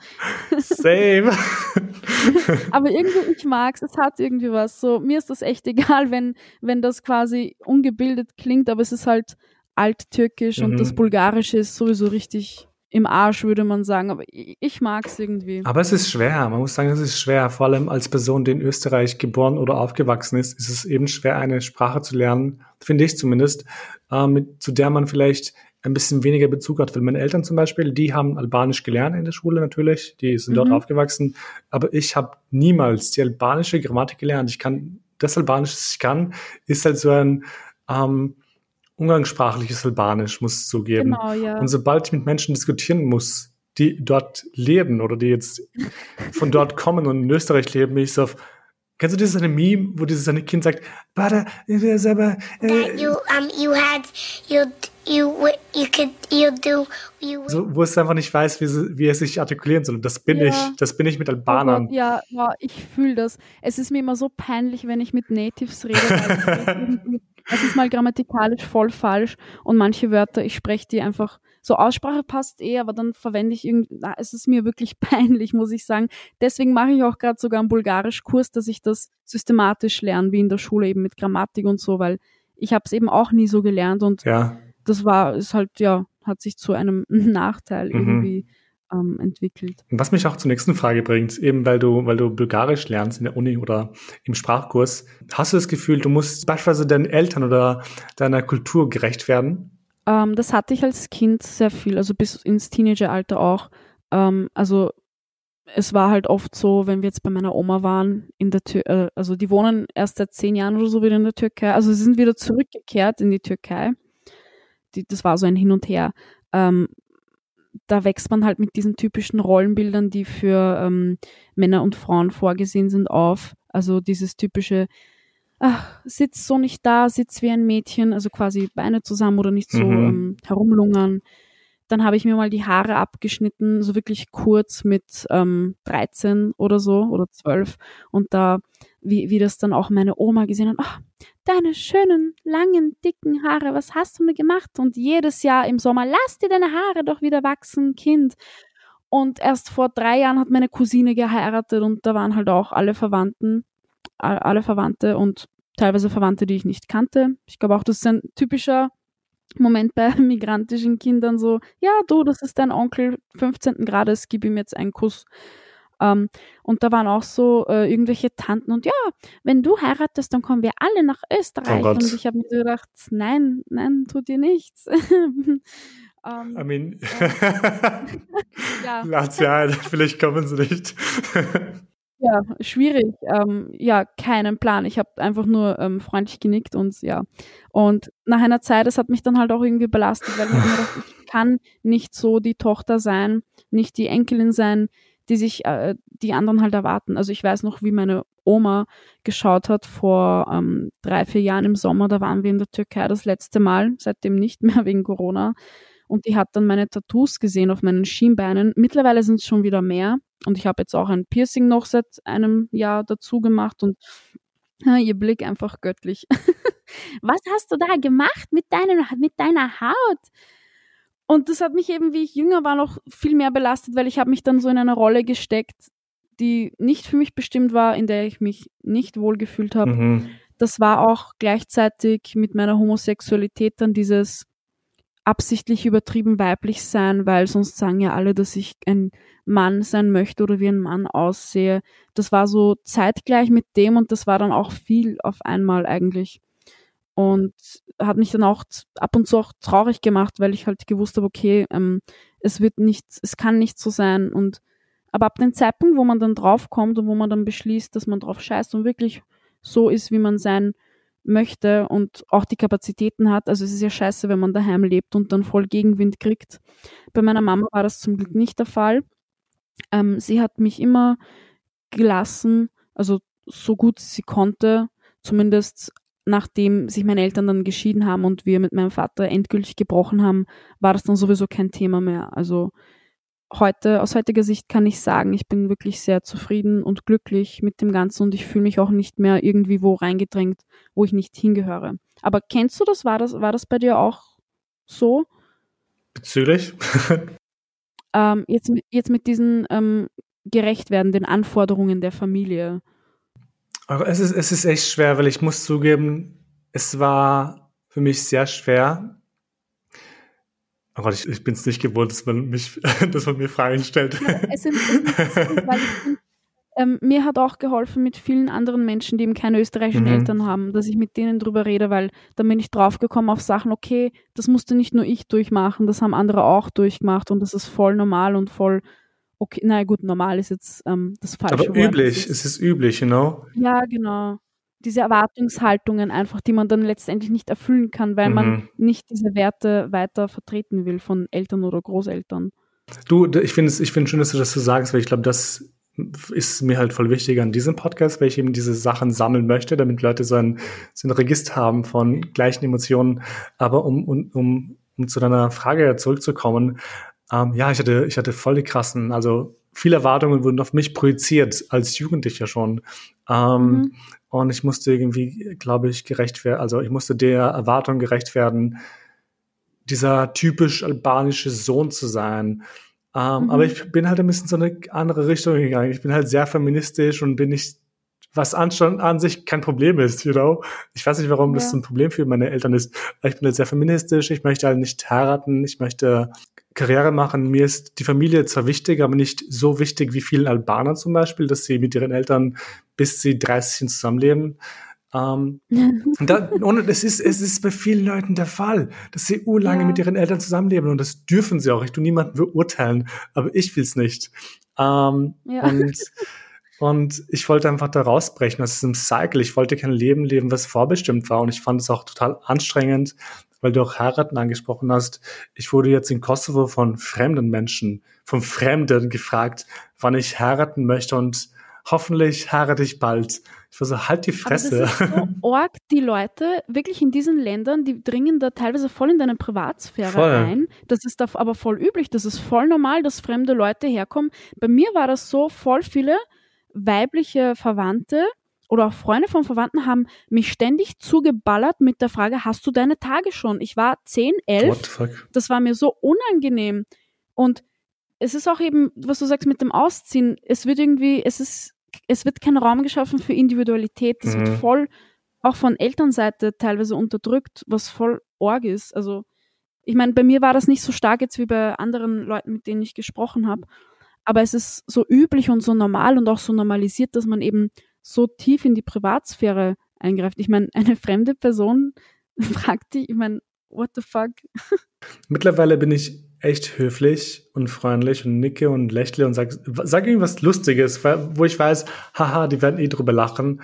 Same. Aber irgendwie, ich mag's, es hat irgendwie was. So, mir ist das echt egal, wenn, wenn das quasi ungebildet klingt, aber es ist halt Alttürkisch mhm. und das mhm. Bulgarische ist sowieso richtig im Arsch, würde man sagen. Aber ich mag es irgendwie. Aber es ist schwer. Man muss sagen, es ist schwer. Vor allem als Person, die in Österreich geboren oder aufgewachsen ist, ist es eben schwer, eine Sprache zu lernen, finde ich zumindest, äh, mit, zu der man vielleicht ein bisschen weniger Bezug hat. Weil meine Eltern zum Beispiel, die haben Albanisch gelernt in der Schule natürlich, die sind mhm. dort aufgewachsen, aber ich habe niemals die albanische Grammatik gelernt. Ich kann das Albanisch, das ich kann, ist halt so ein ähm, umgangssprachliches Albanisch, muss ich zugeben. Genau, ja. Und sobald ich mit Menschen diskutieren muss, die dort leben oder die jetzt von dort kommen und in Österreich leben, bin ich so auf, Kennst du dieses eine Meme, wo dieses eine Kind sagt, Bada, das aber, äh, you, um, you had, you, you, you could, you do, you. So, wo es einfach nicht weiß, wie, sie, wie er sich artikulieren soll. Und das bin ja. ich, das bin ich mit Albanern. Oh ja, ja, ich fühle das. Es ist mir immer so peinlich, wenn ich mit Natives rede. Es ist mal grammatikalisch voll falsch und manche Wörter, ich spreche die einfach, so Aussprache passt eh, aber dann verwende ich irgendwie, es ist mir wirklich peinlich, muss ich sagen. Deswegen mache ich auch gerade sogar einen Bulgarisch-Kurs, dass ich das systematisch lerne, wie in der Schule eben mit Grammatik und so, weil ich habe es eben auch nie so gelernt und ja. das war, ist halt, ja, hat sich zu einem Nachteil mhm. irgendwie ähm, entwickelt. Was mich auch zur nächsten Frage bringt, eben weil du, weil du Bulgarisch lernst in der Uni oder im Sprachkurs, hast du das Gefühl, du musst beispielsweise deinen Eltern oder deiner Kultur gerecht werden? Ähm, das hatte ich als Kind sehr viel, also bis ins Teenageralter auch. Ähm, also es war halt oft so, wenn wir jetzt bei meiner Oma waren, in der Tür äh, also die wohnen erst seit zehn Jahren oder so wieder in der Türkei, also sie sind wieder zurückgekehrt in die Türkei. Die, das war so ein Hin und Her. ähm, da wächst man halt mit diesen typischen Rollenbildern, die für ähm, Männer und Frauen vorgesehen sind, auf. Also dieses typische, ach, sitz so nicht da, sitz wie ein Mädchen, also quasi Beine zusammen oder nicht so mhm. ähm, herumlungern. Dann habe ich mir mal die Haare abgeschnitten, so wirklich kurz mit ähm, 13 oder so oder 12. Und da, wie, wie das dann auch meine Oma gesehen hat, ach, deine schönen, langen, dicken Haare, was hast du mir gemacht? Und jedes Jahr im Sommer, lass dir deine Haare doch wieder wachsen, Kind. Und erst vor drei Jahren hat meine Cousine geheiratet und da waren halt auch alle Verwandten, alle Verwandte und teilweise Verwandte, die ich nicht kannte. Ich glaube auch, das ist ein typischer Moment bei migrantischen Kindern so, ja, du, das ist dein Onkel 15. Grades, gib ihm jetzt einen Kuss. Ähm, und da waren auch so äh, irgendwelche Tanten und ja, wenn du heiratest, dann kommen wir alle nach Österreich. Oh und ich habe mir so gedacht, nein, nein, tut dir nichts. ähm, I mean, ja. Lass vielleicht kommen sie nicht. Ja, schwierig. Ähm, ja, keinen Plan. Ich habe einfach nur ähm, freundlich genickt und ja. Und nach einer Zeit, es hat mich dann halt auch irgendwie belastet, weil ich mir gedacht, ich kann nicht so die Tochter sein, nicht die Enkelin sein, die sich äh, die anderen halt erwarten. Also ich weiß noch, wie meine Oma geschaut hat vor ähm, drei, vier Jahren im Sommer. Da waren wir in der Türkei das letzte Mal, seitdem nicht mehr wegen Corona. Und die hat dann meine Tattoos gesehen auf meinen Schienbeinen. Mittlerweile sind es schon wieder mehr. Und ich habe jetzt auch ein Piercing noch seit einem Jahr dazu gemacht und ja, ihr Blick einfach göttlich. Was hast du da gemacht mit, deinen, mit deiner Haut? Und das hat mich eben, wie ich jünger war, noch viel mehr belastet, weil ich habe mich dann so in eine Rolle gesteckt, die nicht für mich bestimmt war, in der ich mich nicht wohlgefühlt habe. Mhm. Das war auch gleichzeitig mit meiner Homosexualität dann dieses absichtlich übertrieben weiblich sein, weil sonst sagen ja alle, dass ich ein Mann sein möchte oder wie ein Mann aussehe. Das war so zeitgleich mit dem und das war dann auch viel auf einmal eigentlich. Und hat mich dann auch ab und zu auch traurig gemacht, weil ich halt gewusst habe, okay, ähm, es wird nicht, es kann nicht so sein. Und aber ab dem Zeitpunkt, wo man dann draufkommt und wo man dann beschließt, dass man drauf scheißt und wirklich so ist, wie man sein möchte und auch die Kapazitäten hat. Also es ist ja scheiße, wenn man daheim lebt und dann voll Gegenwind kriegt. Bei meiner Mama war das zum Glück nicht der Fall. Ähm, sie hat mich immer gelassen, also so gut sie konnte, zumindest nachdem sich meine Eltern dann geschieden haben und wir mit meinem Vater endgültig gebrochen haben, war das dann sowieso kein Thema mehr. Also heute, aus heutiger Sicht kann ich sagen, ich bin wirklich sehr zufrieden und glücklich mit dem Ganzen und ich fühle mich auch nicht mehr irgendwie wo reingedrängt, wo ich nicht hingehöre. Aber kennst du das? War das, war das bei dir auch so? Bezüglich? ähm, jetzt, jetzt mit diesen ähm, gerecht werden, den Anforderungen der Familie. Aber es ist, es ist echt schwer, weil ich muss zugeben, es war für mich sehr schwer. Oh Gott, ich, ich bin es nicht gewohnt, dass man mich, dass man mir Fragen stellt. Ja, es sind, es sind, weil ich ähm, mir hat auch geholfen mit vielen anderen Menschen, die eben keine österreichischen mhm. Eltern haben, dass ich mit denen drüber rede, weil dann bin ich draufgekommen auf Sachen, okay, das musste nicht nur ich durchmachen, das haben andere auch durchgemacht und das ist voll normal und voll okay. Na gut, normal ist jetzt ähm, das falsche Aber Wort. üblich, ist, es ist üblich, you know? Ja, genau. Diese Erwartungshaltungen einfach, die man dann letztendlich nicht erfüllen kann, weil mhm. man nicht diese Werte weiter vertreten will von Eltern oder Großeltern. Du, ich finde es ich find schön, dass du das so sagst, weil ich glaube, das ist mir halt voll wichtig an diesem Podcast, weil ich eben diese Sachen sammeln möchte, damit Leute so ein, so ein Register haben von gleichen Emotionen. Aber um, um, um, um zu deiner Frage zurückzukommen, ähm, ja, ich hatte, ich hatte voll die krassen, also viele Erwartungen wurden auf mich projiziert als Jugendlicher schon. Ähm, mhm. Und ich musste irgendwie, glaube ich, gerecht werden, also ich musste der Erwartung gerecht werden, dieser typisch albanische Sohn zu sein ähm, mhm. Aber ich bin halt ein bisschen so eine andere Richtung gegangen. Ich bin halt sehr feministisch und bin nicht, was an, an sich kein Problem ist, you know. Ich weiß nicht, warum ja. das ein Problem für meine Eltern ist. Ich bin halt sehr feministisch. Ich möchte halt nicht heiraten. Ich möchte Karriere machen. Mir ist die Familie zwar wichtig, aber nicht so wichtig wie vielen Albanern zum Beispiel, dass sie mit ihren Eltern bis sie 30 zusammenleben. Ähm, und, da, und es, ist, es ist bei vielen Leuten der Fall, dass sie urlange ja. mit ihren Eltern zusammenleben und das dürfen sie auch. Ich tu niemanden beurteilen, aber ich will's nicht. Ähm, ja. und, und ich wollte einfach da rausbrechen aus diesem Cycle. Ich wollte kein Leben leben, was vorbestimmt war und ich fand es auch total anstrengend, weil du auch heiraten angesprochen hast. Ich wurde jetzt in Kosovo von fremden Menschen, von Fremden gefragt, wann ich heiraten möchte und hoffentlich heirate ich bald. Ich war so, halt die Fresse. Aber das ist so arg, die Leute wirklich in diesen Ländern, die dringen da teilweise voll in deine Privatsphäre Voll. ein. Das ist da aber voll üblich. Das ist voll normal, dass fremde Leute herkommen. Bei mir war das so, voll viele weibliche Verwandte oder auch Freunde von Verwandten haben mich ständig zugeballert mit der Frage, hast du deine Tage schon? Ich war 10, 11 What the fuck? das war mir so unangenehm. Und es ist auch eben, was du sagst mit dem Ausziehen, es wird irgendwie, es ist, es wird kein Raum geschaffen für Individualität. Das Mhm. wird voll auch von Elternseite teilweise unterdrückt, was voll org ist. Also, ich meine, bei mir war das nicht so stark jetzt wie bei anderen Leuten, mit denen ich gesprochen habe. Aber es ist so üblich und so normal und auch so normalisiert, dass man eben so tief in die Privatsphäre eingreift. Ich meine, eine fremde Person fragt dich, ich meine, what the fuck? Mittlerweile bin ich echt höflich und freundlich und nicke und lächle und sag, sag irgendwas Lustiges, wo ich weiß, haha, die werden eh drüber lachen.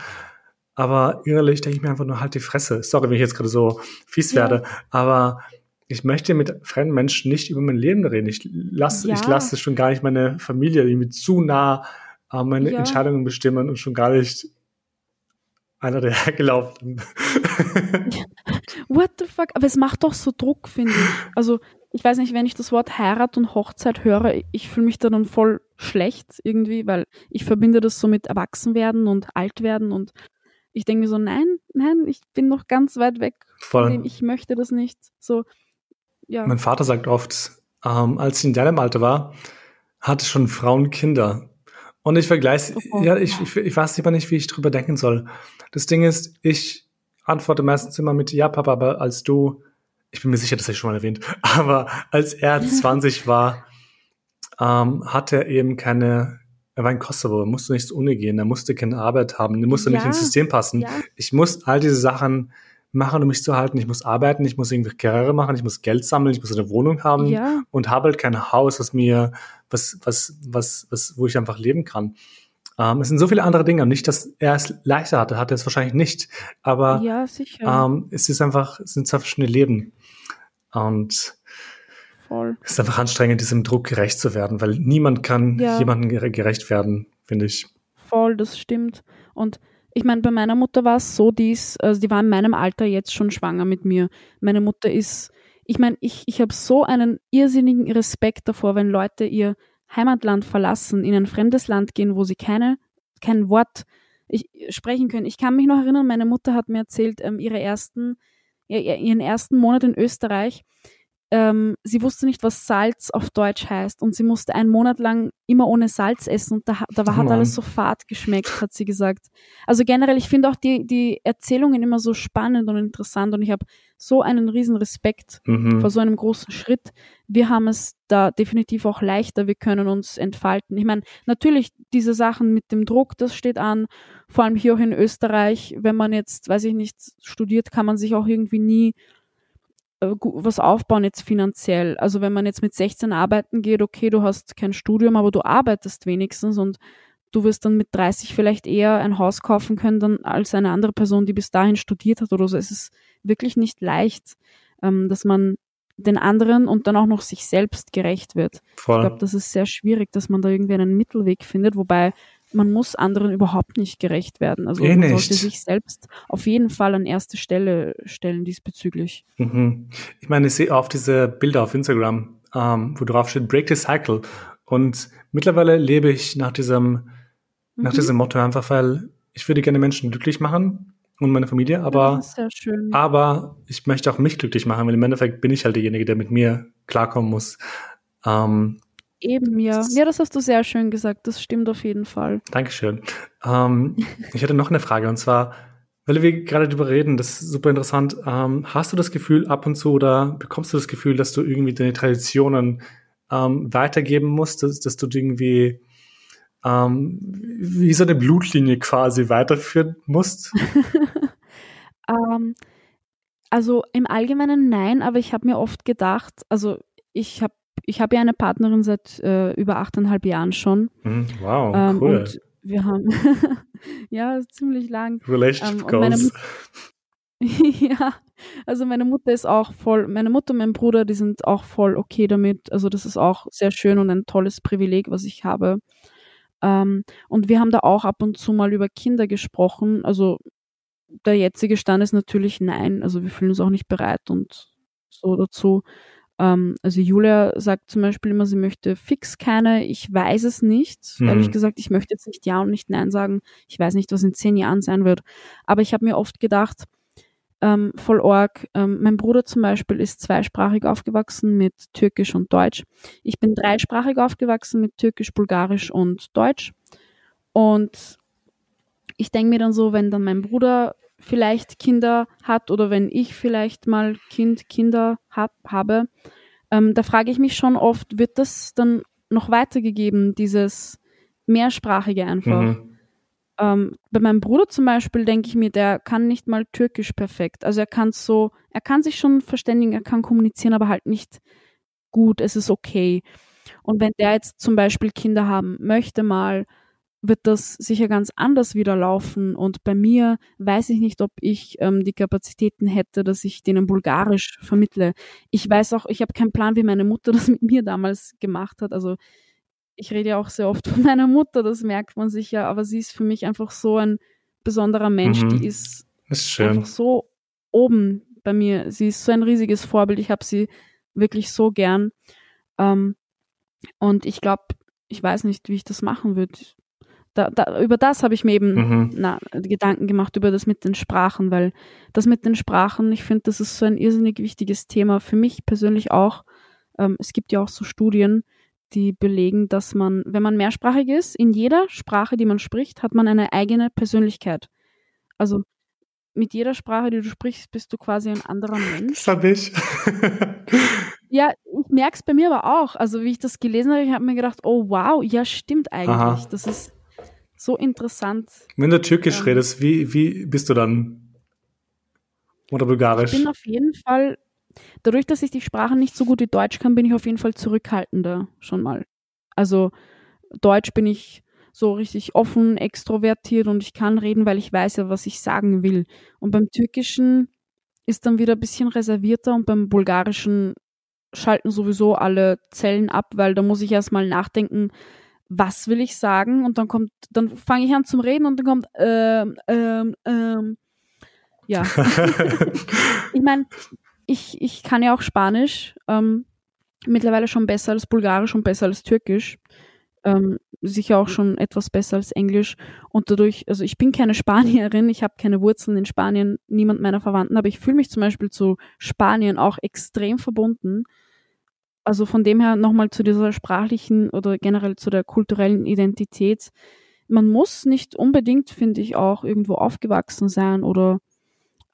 Aber innerlich denke ich mir einfach nur, halt die Fresse. Sorry, wenn ich jetzt gerade so fies Ja. werde. Aber ich möchte mit fremden Menschen nicht über mein Leben reden. Ich lasse, ich Ja. lasse schon gar nicht meine Familie irgendwie zu nah äh, meine Ja. Entscheidungen bestimmen und schon gar nicht einer der hergelaufenen. What the fuck? Aber es macht doch so Druck, finde ich. Also, ich weiß nicht, wenn ich das Wort Heirat und Hochzeit höre, ich fühle mich da dann voll schlecht irgendwie, weil ich verbinde das so mit Erwachsenwerden und Altwerden und ich denke mir so, nein, nein, ich bin noch ganz weit weg von Voll. dem, ich möchte das nicht. So, ja. Mein Vater sagt oft, ähm, als ich in deinem Alter war, hatte schon Frauen Kinder. Und ich vergleiche, Oh. ja, ich, ich, ich weiß immer nicht, wie ich drüber denken soll. Das Ding ist, ich antworte meistens immer mit, ja, Papa, aber als du, ich bin mir sicher, das habe ich schon mal erwähnt, aber als er 20 war, ähm, hatte er eben keine, er war in Kosovo, er musste nicht zur Uni gehen, er musste keine Arbeit haben, er musste nicht Ja, ins System passen. ja. Ich muss all diese Sachen machen, um mich zu halten. Ich muss arbeiten, ich muss irgendwie Karriere machen, ich muss Geld sammeln, ich muss eine Wohnung haben Ja, und habe halt kein Haus, was mir, was, was, was, was, wo ich einfach leben kann. Ähm, es sind so viele andere Dinge. Nicht, dass er es leichter hatte, hatte er es wahrscheinlich nicht. Aber ja, ähm, es ist einfach, es sind zwei verschiedene Leben. Und voll. es ist einfach anstrengend, diesem Druck gerecht zu werden, weil niemand kann Ja. jemandem gere- gerecht werden, finde ich. Voll, das stimmt. Und ich meine, bei meiner Mutter war es so, die, ist, also die war in meinem Alter jetzt schon schwanger mit mir. Meine Mutter ist, ich meine, ich, ich habe so einen irrsinnigen Respekt davor, wenn Leute ihr Heimatland verlassen, in ein fremdes Land gehen, wo sie keine, kein Wort ich, sprechen können. Ich kann mich noch erinnern, meine Mutter hat mir erzählt, ähm, ihre ersten, ihr- ihren ersten Monat in Österreich, ähm, sie wusste nicht, was Salz auf Deutsch heißt und sie musste einen Monat lang immer ohne Salz essen und da, da war, hat alles so fad geschmeckt, hat sie gesagt. Also generell, ich finde auch die, die Erzählungen immer so spannend und interessant und ich habe so einen riesen Respekt Mhm. vor so einem großen Schritt. Wir haben es da definitiv auch leichter, wir können uns entfalten. Ich meine, natürlich diese Sachen mit dem Druck, das steht an, vor allem hier auch in Österreich, wenn man jetzt, weiß ich nicht, studiert, kann man sich auch irgendwie nie was aufbauen jetzt finanziell. Also wenn man jetzt mit 16 arbeiten geht, okay, du hast kein Studium, aber du arbeitest wenigstens und du wirst dann mit 30 vielleicht eher ein Haus kaufen können dann als eine andere Person, die bis dahin studiert hat oder so. Es ist wirklich nicht leicht, ähm, dass man den anderen und dann auch noch sich selbst gerecht wird. Ich Voll. glaube, das ist sehr schwierig, dass man da irgendwie einen Mittelweg findet, wobei man muss anderen überhaupt nicht gerecht werden. Also Eh man nicht. sollte sich selbst auf jeden Fall an erste Stelle stellen diesbezüglich. Mhm. Ich meine, ich sehe oft diese Bilder auf Instagram, ähm, wo drauf steht, break the cycle. Und mittlerweile lebe ich nach diesem, nach Mhm. diesem Motto einfach, weil ich würde gerne Menschen glücklich machen und meine Familie, ja, aber, schön. aber ich möchte auch mich glücklich machen, weil im Endeffekt bin ich halt derjenige, der mit mir klarkommen muss. Ähm, Eben, ja. Ja, das hast du sehr schön gesagt. Das stimmt auf jeden Fall. Dankeschön. Ähm, ich hätte noch eine Frage und zwar, weil wir gerade darüber reden, das ist super interessant. Ähm, hast du das Gefühl ab und zu oder bekommst du das Gefühl, dass du irgendwie deine Traditionen ähm, weitergeben musst, dass, dass du irgendwie ähm, wie so eine Blutlinie quasi weiterführen musst? Ähm, also im Allgemeinen nein, aber ich habe mir oft gedacht, also ich habe ich habe ja eine Partnerin seit äh, über achteinhalb Jahren schon. Mhm, wow, ähm, cool. Und wir haben ja ziemlich lang. Relationship ähm, meine Goals. ja, also meine Mutter ist auch voll, meine Mutter und mein Bruder, die sind auch voll okay damit. Also das ist auch sehr schön und ein tolles Privileg, was ich habe. Ähm, und wir haben da auch ab und zu mal über Kinder gesprochen. Also der jetzige Stand ist natürlich nein. Also wir fühlen uns auch nicht bereit und so dazu. Ähm, also Julia sagt zum Beispiel immer, sie möchte fix keine. Ich weiß es nicht. Mhm. Ehrlich gesagt, ich möchte jetzt nicht ja und nicht nein sagen. Ich weiß nicht, was in zehn Jahren sein wird. Aber ich habe mir oft gedacht, ähm, voll org. Ähm, mein Bruder zum Beispiel ist zweisprachig aufgewachsen mit Türkisch und Deutsch. Ich bin dreisprachig aufgewachsen mit Türkisch, Bulgarisch und Deutsch. Und ich denke mir dann so, wenn dann mein Bruder vielleicht Kinder hat oder wenn ich vielleicht mal Kind, Kinder hab, habe, ähm, da frage ich mich schon oft, wird das dann noch weitergegeben, dieses Mehrsprachige einfach? Mhm. Ähm, bei meinem Bruder zum Beispiel denke ich mir, der kann nicht mal Türkisch perfekt. Also er kann so, er kann sich schon verständigen, er kann kommunizieren, aber halt nicht gut. Es ist okay. Und wenn der jetzt zum Beispiel Kinder haben möchte mal, wird das sicher ganz anders wieder laufen. Und bei mir weiß ich nicht, ob ich ähm, die Kapazitäten hätte, dass ich denen Bulgarisch vermittle. Ich weiß auch, ich habe keinen Plan, wie meine Mutter das mit mir damals gemacht hat. Also ich rede ja auch sehr oft von meiner Mutter, das merkt man sich ja, aber sie ist für mich einfach so ein besonderer Mensch, mhm. die ist, ist einfach so oben bei mir. Sie ist so ein riesiges Vorbild, ich habe sie wirklich so gern. Ähm, und ich glaube, ich weiß nicht, wie ich das machen würde. Da, da, über das habe ich mir eben mhm. na, Gedanken gemacht, über das mit den Sprachen, weil das mit den Sprachen, ich finde, das ist so ein irrsinnig wichtiges Thema. Für mich persönlich auch. Ähm, es gibt ja auch so Studien, die belegen, dass man, wenn man mehrsprachig ist, in jeder Sprache, die man spricht, hat man eine eigene Persönlichkeit. Also mit jeder Sprache, die du sprichst, bist du quasi ein anderer Mensch. Das habe ich. ja, ich merke es bei mir aber auch. Also wie ich das gelesen habe, ich habe mir gedacht, oh wow, ja stimmt eigentlich. Aha. Das ist so interessant. Wenn du Türkisch ähm, redest, wie, wie bist du dann? Oder Bulgarisch? Ich bin auf jeden Fall Dadurch, dass ich die Sprache nicht so gut wie Deutsch kann, bin ich auf jeden Fall zurückhaltender schon mal. Also Deutsch bin ich so richtig offen, extrovertiert und ich kann reden, weil ich weiß ja, was ich sagen will. Und beim Türkischen ist dann wieder ein bisschen reservierter und beim Bulgarischen schalten sowieso alle Zellen ab, weil da muss ich erstmal nachdenken, was will ich sagen und dann kommt, dann fange ich an zum Reden und dann kommt ähm, ähm, ähm. Ja. ich meine, ich, ich kann ja auch Spanisch, ähm, mittlerweile schon besser als Bulgarisch und besser als Türkisch. Ähm, sicher auch schon etwas besser als Englisch. Und dadurch, also ich bin keine Spanierin, ich habe keine Wurzeln in Spanien, niemand meiner Verwandten, aber ich fühle mich zum Beispiel zu Spanien auch extrem verbunden. Also von dem her nochmal zu dieser sprachlichen oder generell zu der kulturellen Identität. Man muss nicht unbedingt, finde ich, auch irgendwo aufgewachsen sein oder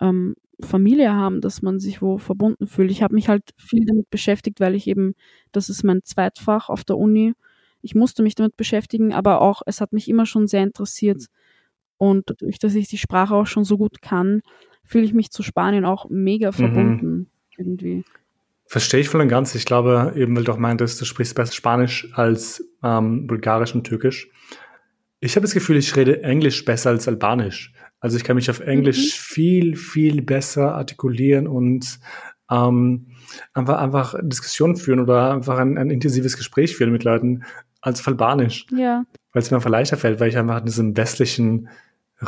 ähm, Familie haben, dass man sich wo verbunden fühlt. Ich habe mich halt viel damit beschäftigt, weil ich eben, das ist mein Zweitfach auf der Uni. Ich musste mich damit beschäftigen, aber auch, es hat mich immer schon sehr interessiert. Und dadurch, dass ich die Sprache auch schon so gut kann, fühle ich mich zu Spanien auch mega mhm. verbunden mhm. irgendwie. Verstehe ich voll und ganz. Ich glaube, eben weil du auch meintest, du sprichst besser Spanisch als ähm, Bulgarisch und Türkisch. Ich habe das Gefühl, ich rede Englisch besser als Albanisch. Also ich kann mich auf Englisch mhm. viel, viel besser artikulieren und ähm, einfach, einfach Diskussionen führen oder einfach ein, ein intensives Gespräch führen mit Leuten als auf Albanisch. Ja. Weil es mir einfach leichter fällt, weil ich einfach in diesem westlichen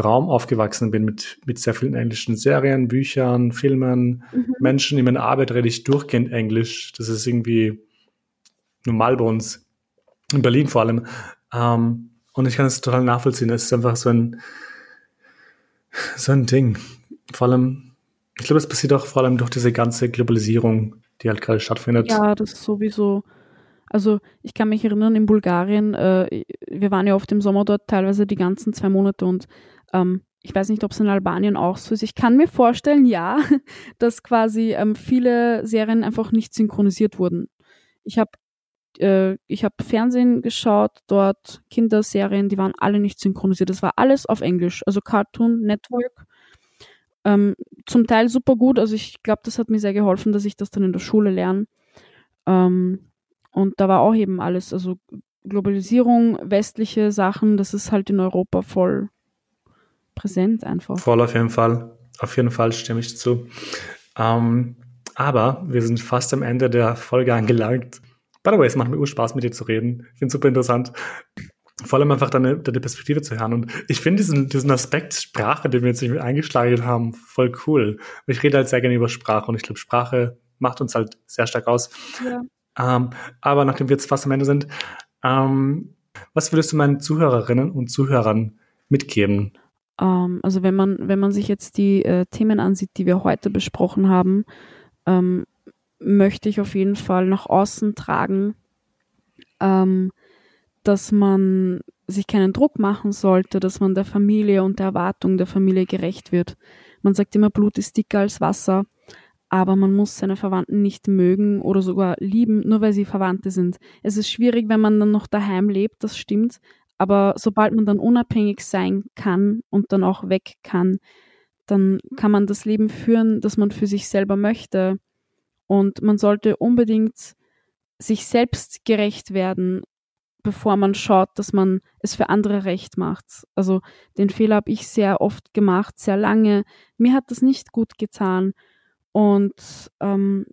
Raum aufgewachsen bin mit, mit sehr vielen englischen Serien, Büchern, Filmen, mhm. Menschen. In meiner Arbeit rede ich durchgehend Englisch. Das ist irgendwie normal bei uns. In Berlin vor allem. Ähm, und ich kann es total nachvollziehen. Es ist einfach so ein, so ein Ding. Vor allem, ich glaube, es passiert auch vor allem durch diese ganze Globalisierung, die halt gerade stattfindet. Ja, das ist sowieso. Also ich kann mich erinnern, in Bulgarien, äh, wir waren ja oft im Sommer dort teilweise die ganzen zwei Monate und ähm, ich weiß nicht, ob es in Albanien auch so ist. Ich kann mir vorstellen, ja, dass quasi ähm, viele Serien einfach nicht synchronisiert wurden. Ich habe äh, ich habe Fernsehen geschaut, dort Kinderserien, die waren alle nicht synchronisiert. Das war alles auf Englisch, also Cartoon Network. Ähm, zum Teil super gut, also ich glaube, das hat mir sehr geholfen, dass ich das dann in der Schule lerne. Ähm, und da war auch eben alles, also Globalisierung, westliche Sachen, das ist halt in Europa voll präsent einfach. Voll auf jeden Fall. auf jeden Fall stimme ich zu. Ähm, aber wir sind fast am Ende der Folge angelangt. By the way, es macht mir Spaß, mit dir zu reden. Ich finde es super interessant. Vor allem einfach deine, deine Perspektive zu hören. Und ich finde diesen, diesen Aspekt Sprache, den wir jetzt nicht eingeschlagen haben, voll cool. Ich rede halt sehr gerne über Sprache und ich glaube, Sprache macht uns halt sehr stark aus. Ja. Ähm, aber nachdem wir jetzt fast am Ende sind, ähm, was würdest du meinen Zuhörerinnen und Zuhörern mitgeben? Ähm, also wenn man, wenn man sich jetzt die äh, Themen ansieht, die wir heute besprochen haben, ähm, möchte ich auf jeden Fall nach außen tragen, ähm, dass man sich keinen Druck machen sollte, dass man der Familie und der Erwartung der Familie gerecht wird. Man sagt immer, Blut ist dicker als Wasser, aber man muss seine Verwandten nicht mögen oder sogar lieben, nur weil sie Verwandte sind. Es ist schwierig, wenn man dann noch daheim lebt, das stimmt, aber sobald man dann unabhängig sein kann und dann auch weg kann, dann kann man das Leben führen, das man für sich selber möchte. Und man sollte unbedingt sich selbst gerecht werden, bevor man schaut, dass man es für andere recht macht. Also den Fehler habe ich sehr oft gemacht, sehr lange. Mir hat das nicht gut getan. Und ähm,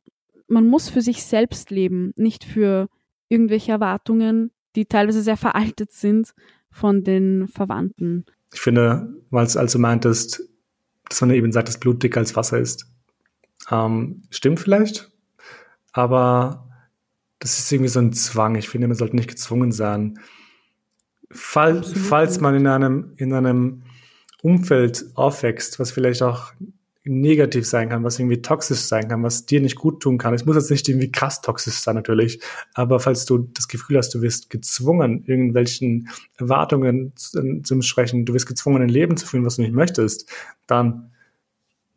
man muss für sich selbst leben, nicht für irgendwelche Erwartungen, die teilweise sehr veraltet sind von den Verwandten. Ich finde, weil es also meintest, dass man eben sagt, dass Blut dicker als Wasser ist. Ähm, stimmt vielleicht, aber das ist irgendwie so ein Zwang. Ich finde, man sollte nicht gezwungen sein. Fall, falls man in einem, in einem Umfeld aufwächst, was vielleicht auch negativ sein kann, was irgendwie toxisch sein kann, was dir nicht gut tun kann. Es muss jetzt nicht irgendwie krass toxisch sein natürlich, aber falls du das Gefühl hast, du wirst gezwungen, irgendwelchen Erwartungen zu, zu sprechen, du wirst gezwungen, ein Leben zu führen, was du nicht möchtest, dann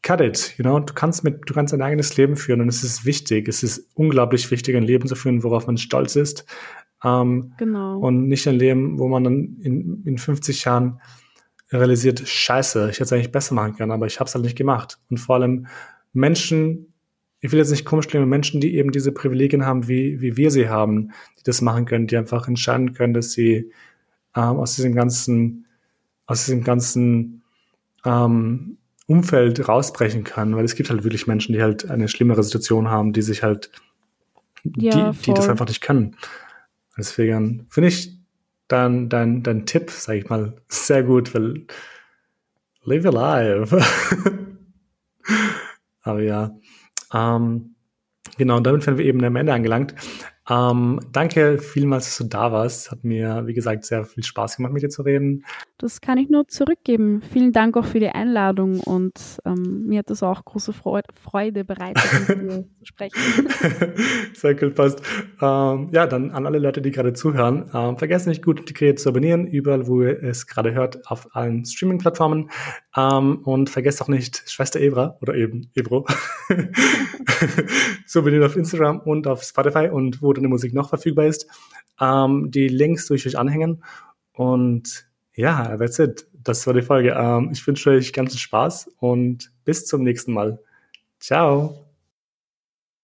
cut it, you know, du kannst mit, du kannst ein eigenes Leben führen und es ist wichtig, es ist unglaublich wichtig, ein Leben zu führen, worauf man stolz ist. Ähm, genau. Und nicht ein Leben, wo man dann in, in 50 Jahren realisiert, scheiße, ich hätte es eigentlich besser machen können, aber ich habe es halt nicht gemacht. Und vor allem Menschen, ich will jetzt nicht komisch klingen, Menschen, die eben diese Privilegien haben, wie, wie wir sie haben, die das machen können, die einfach entscheiden können, dass sie ähm, aus diesem ganzen, aus diesem ganzen ähm, Umfeld rausbrechen können, weil es gibt halt wirklich Menschen, die halt eine schlimmere Situation haben, die sich halt, ja, die, die das einfach nicht können. Deswegen finde ich dein, dein, dein Tipp, sage ich mal, sehr gut, weil live alive. Aber ja, ähm, genau, und damit sind wir eben am Ende angelangt. Ähm, danke vielmals, dass du da warst. Hat mir, wie gesagt, sehr viel Spaß gemacht, mit dir zu reden. Das kann ich nur zurückgeben. Vielen Dank auch für die Einladung und ähm, mir hat das auch große Freude, Freude bereitet, mit dir zu sprechen. sehr cool, passt. Ähm, ja, dann an alle Leute, die gerade zuhören, ähm, vergesst nicht, gut integriert zu abonnieren, überall, wo ihr es gerade hört, auf allen Streaming-Plattformen. Ähm, und vergesst auch nicht, Schwester Ebra oder eben Ebro zu abonnieren auf Instagram und auf Spotify und wo deine Musik noch verfügbar ist. Ähm, die Links durch euch anhängen. Und ja, that's it. Das war die Folge. Ähm, ich wünsche euch ganz viel Spaß und bis zum nächsten Mal. Ciao.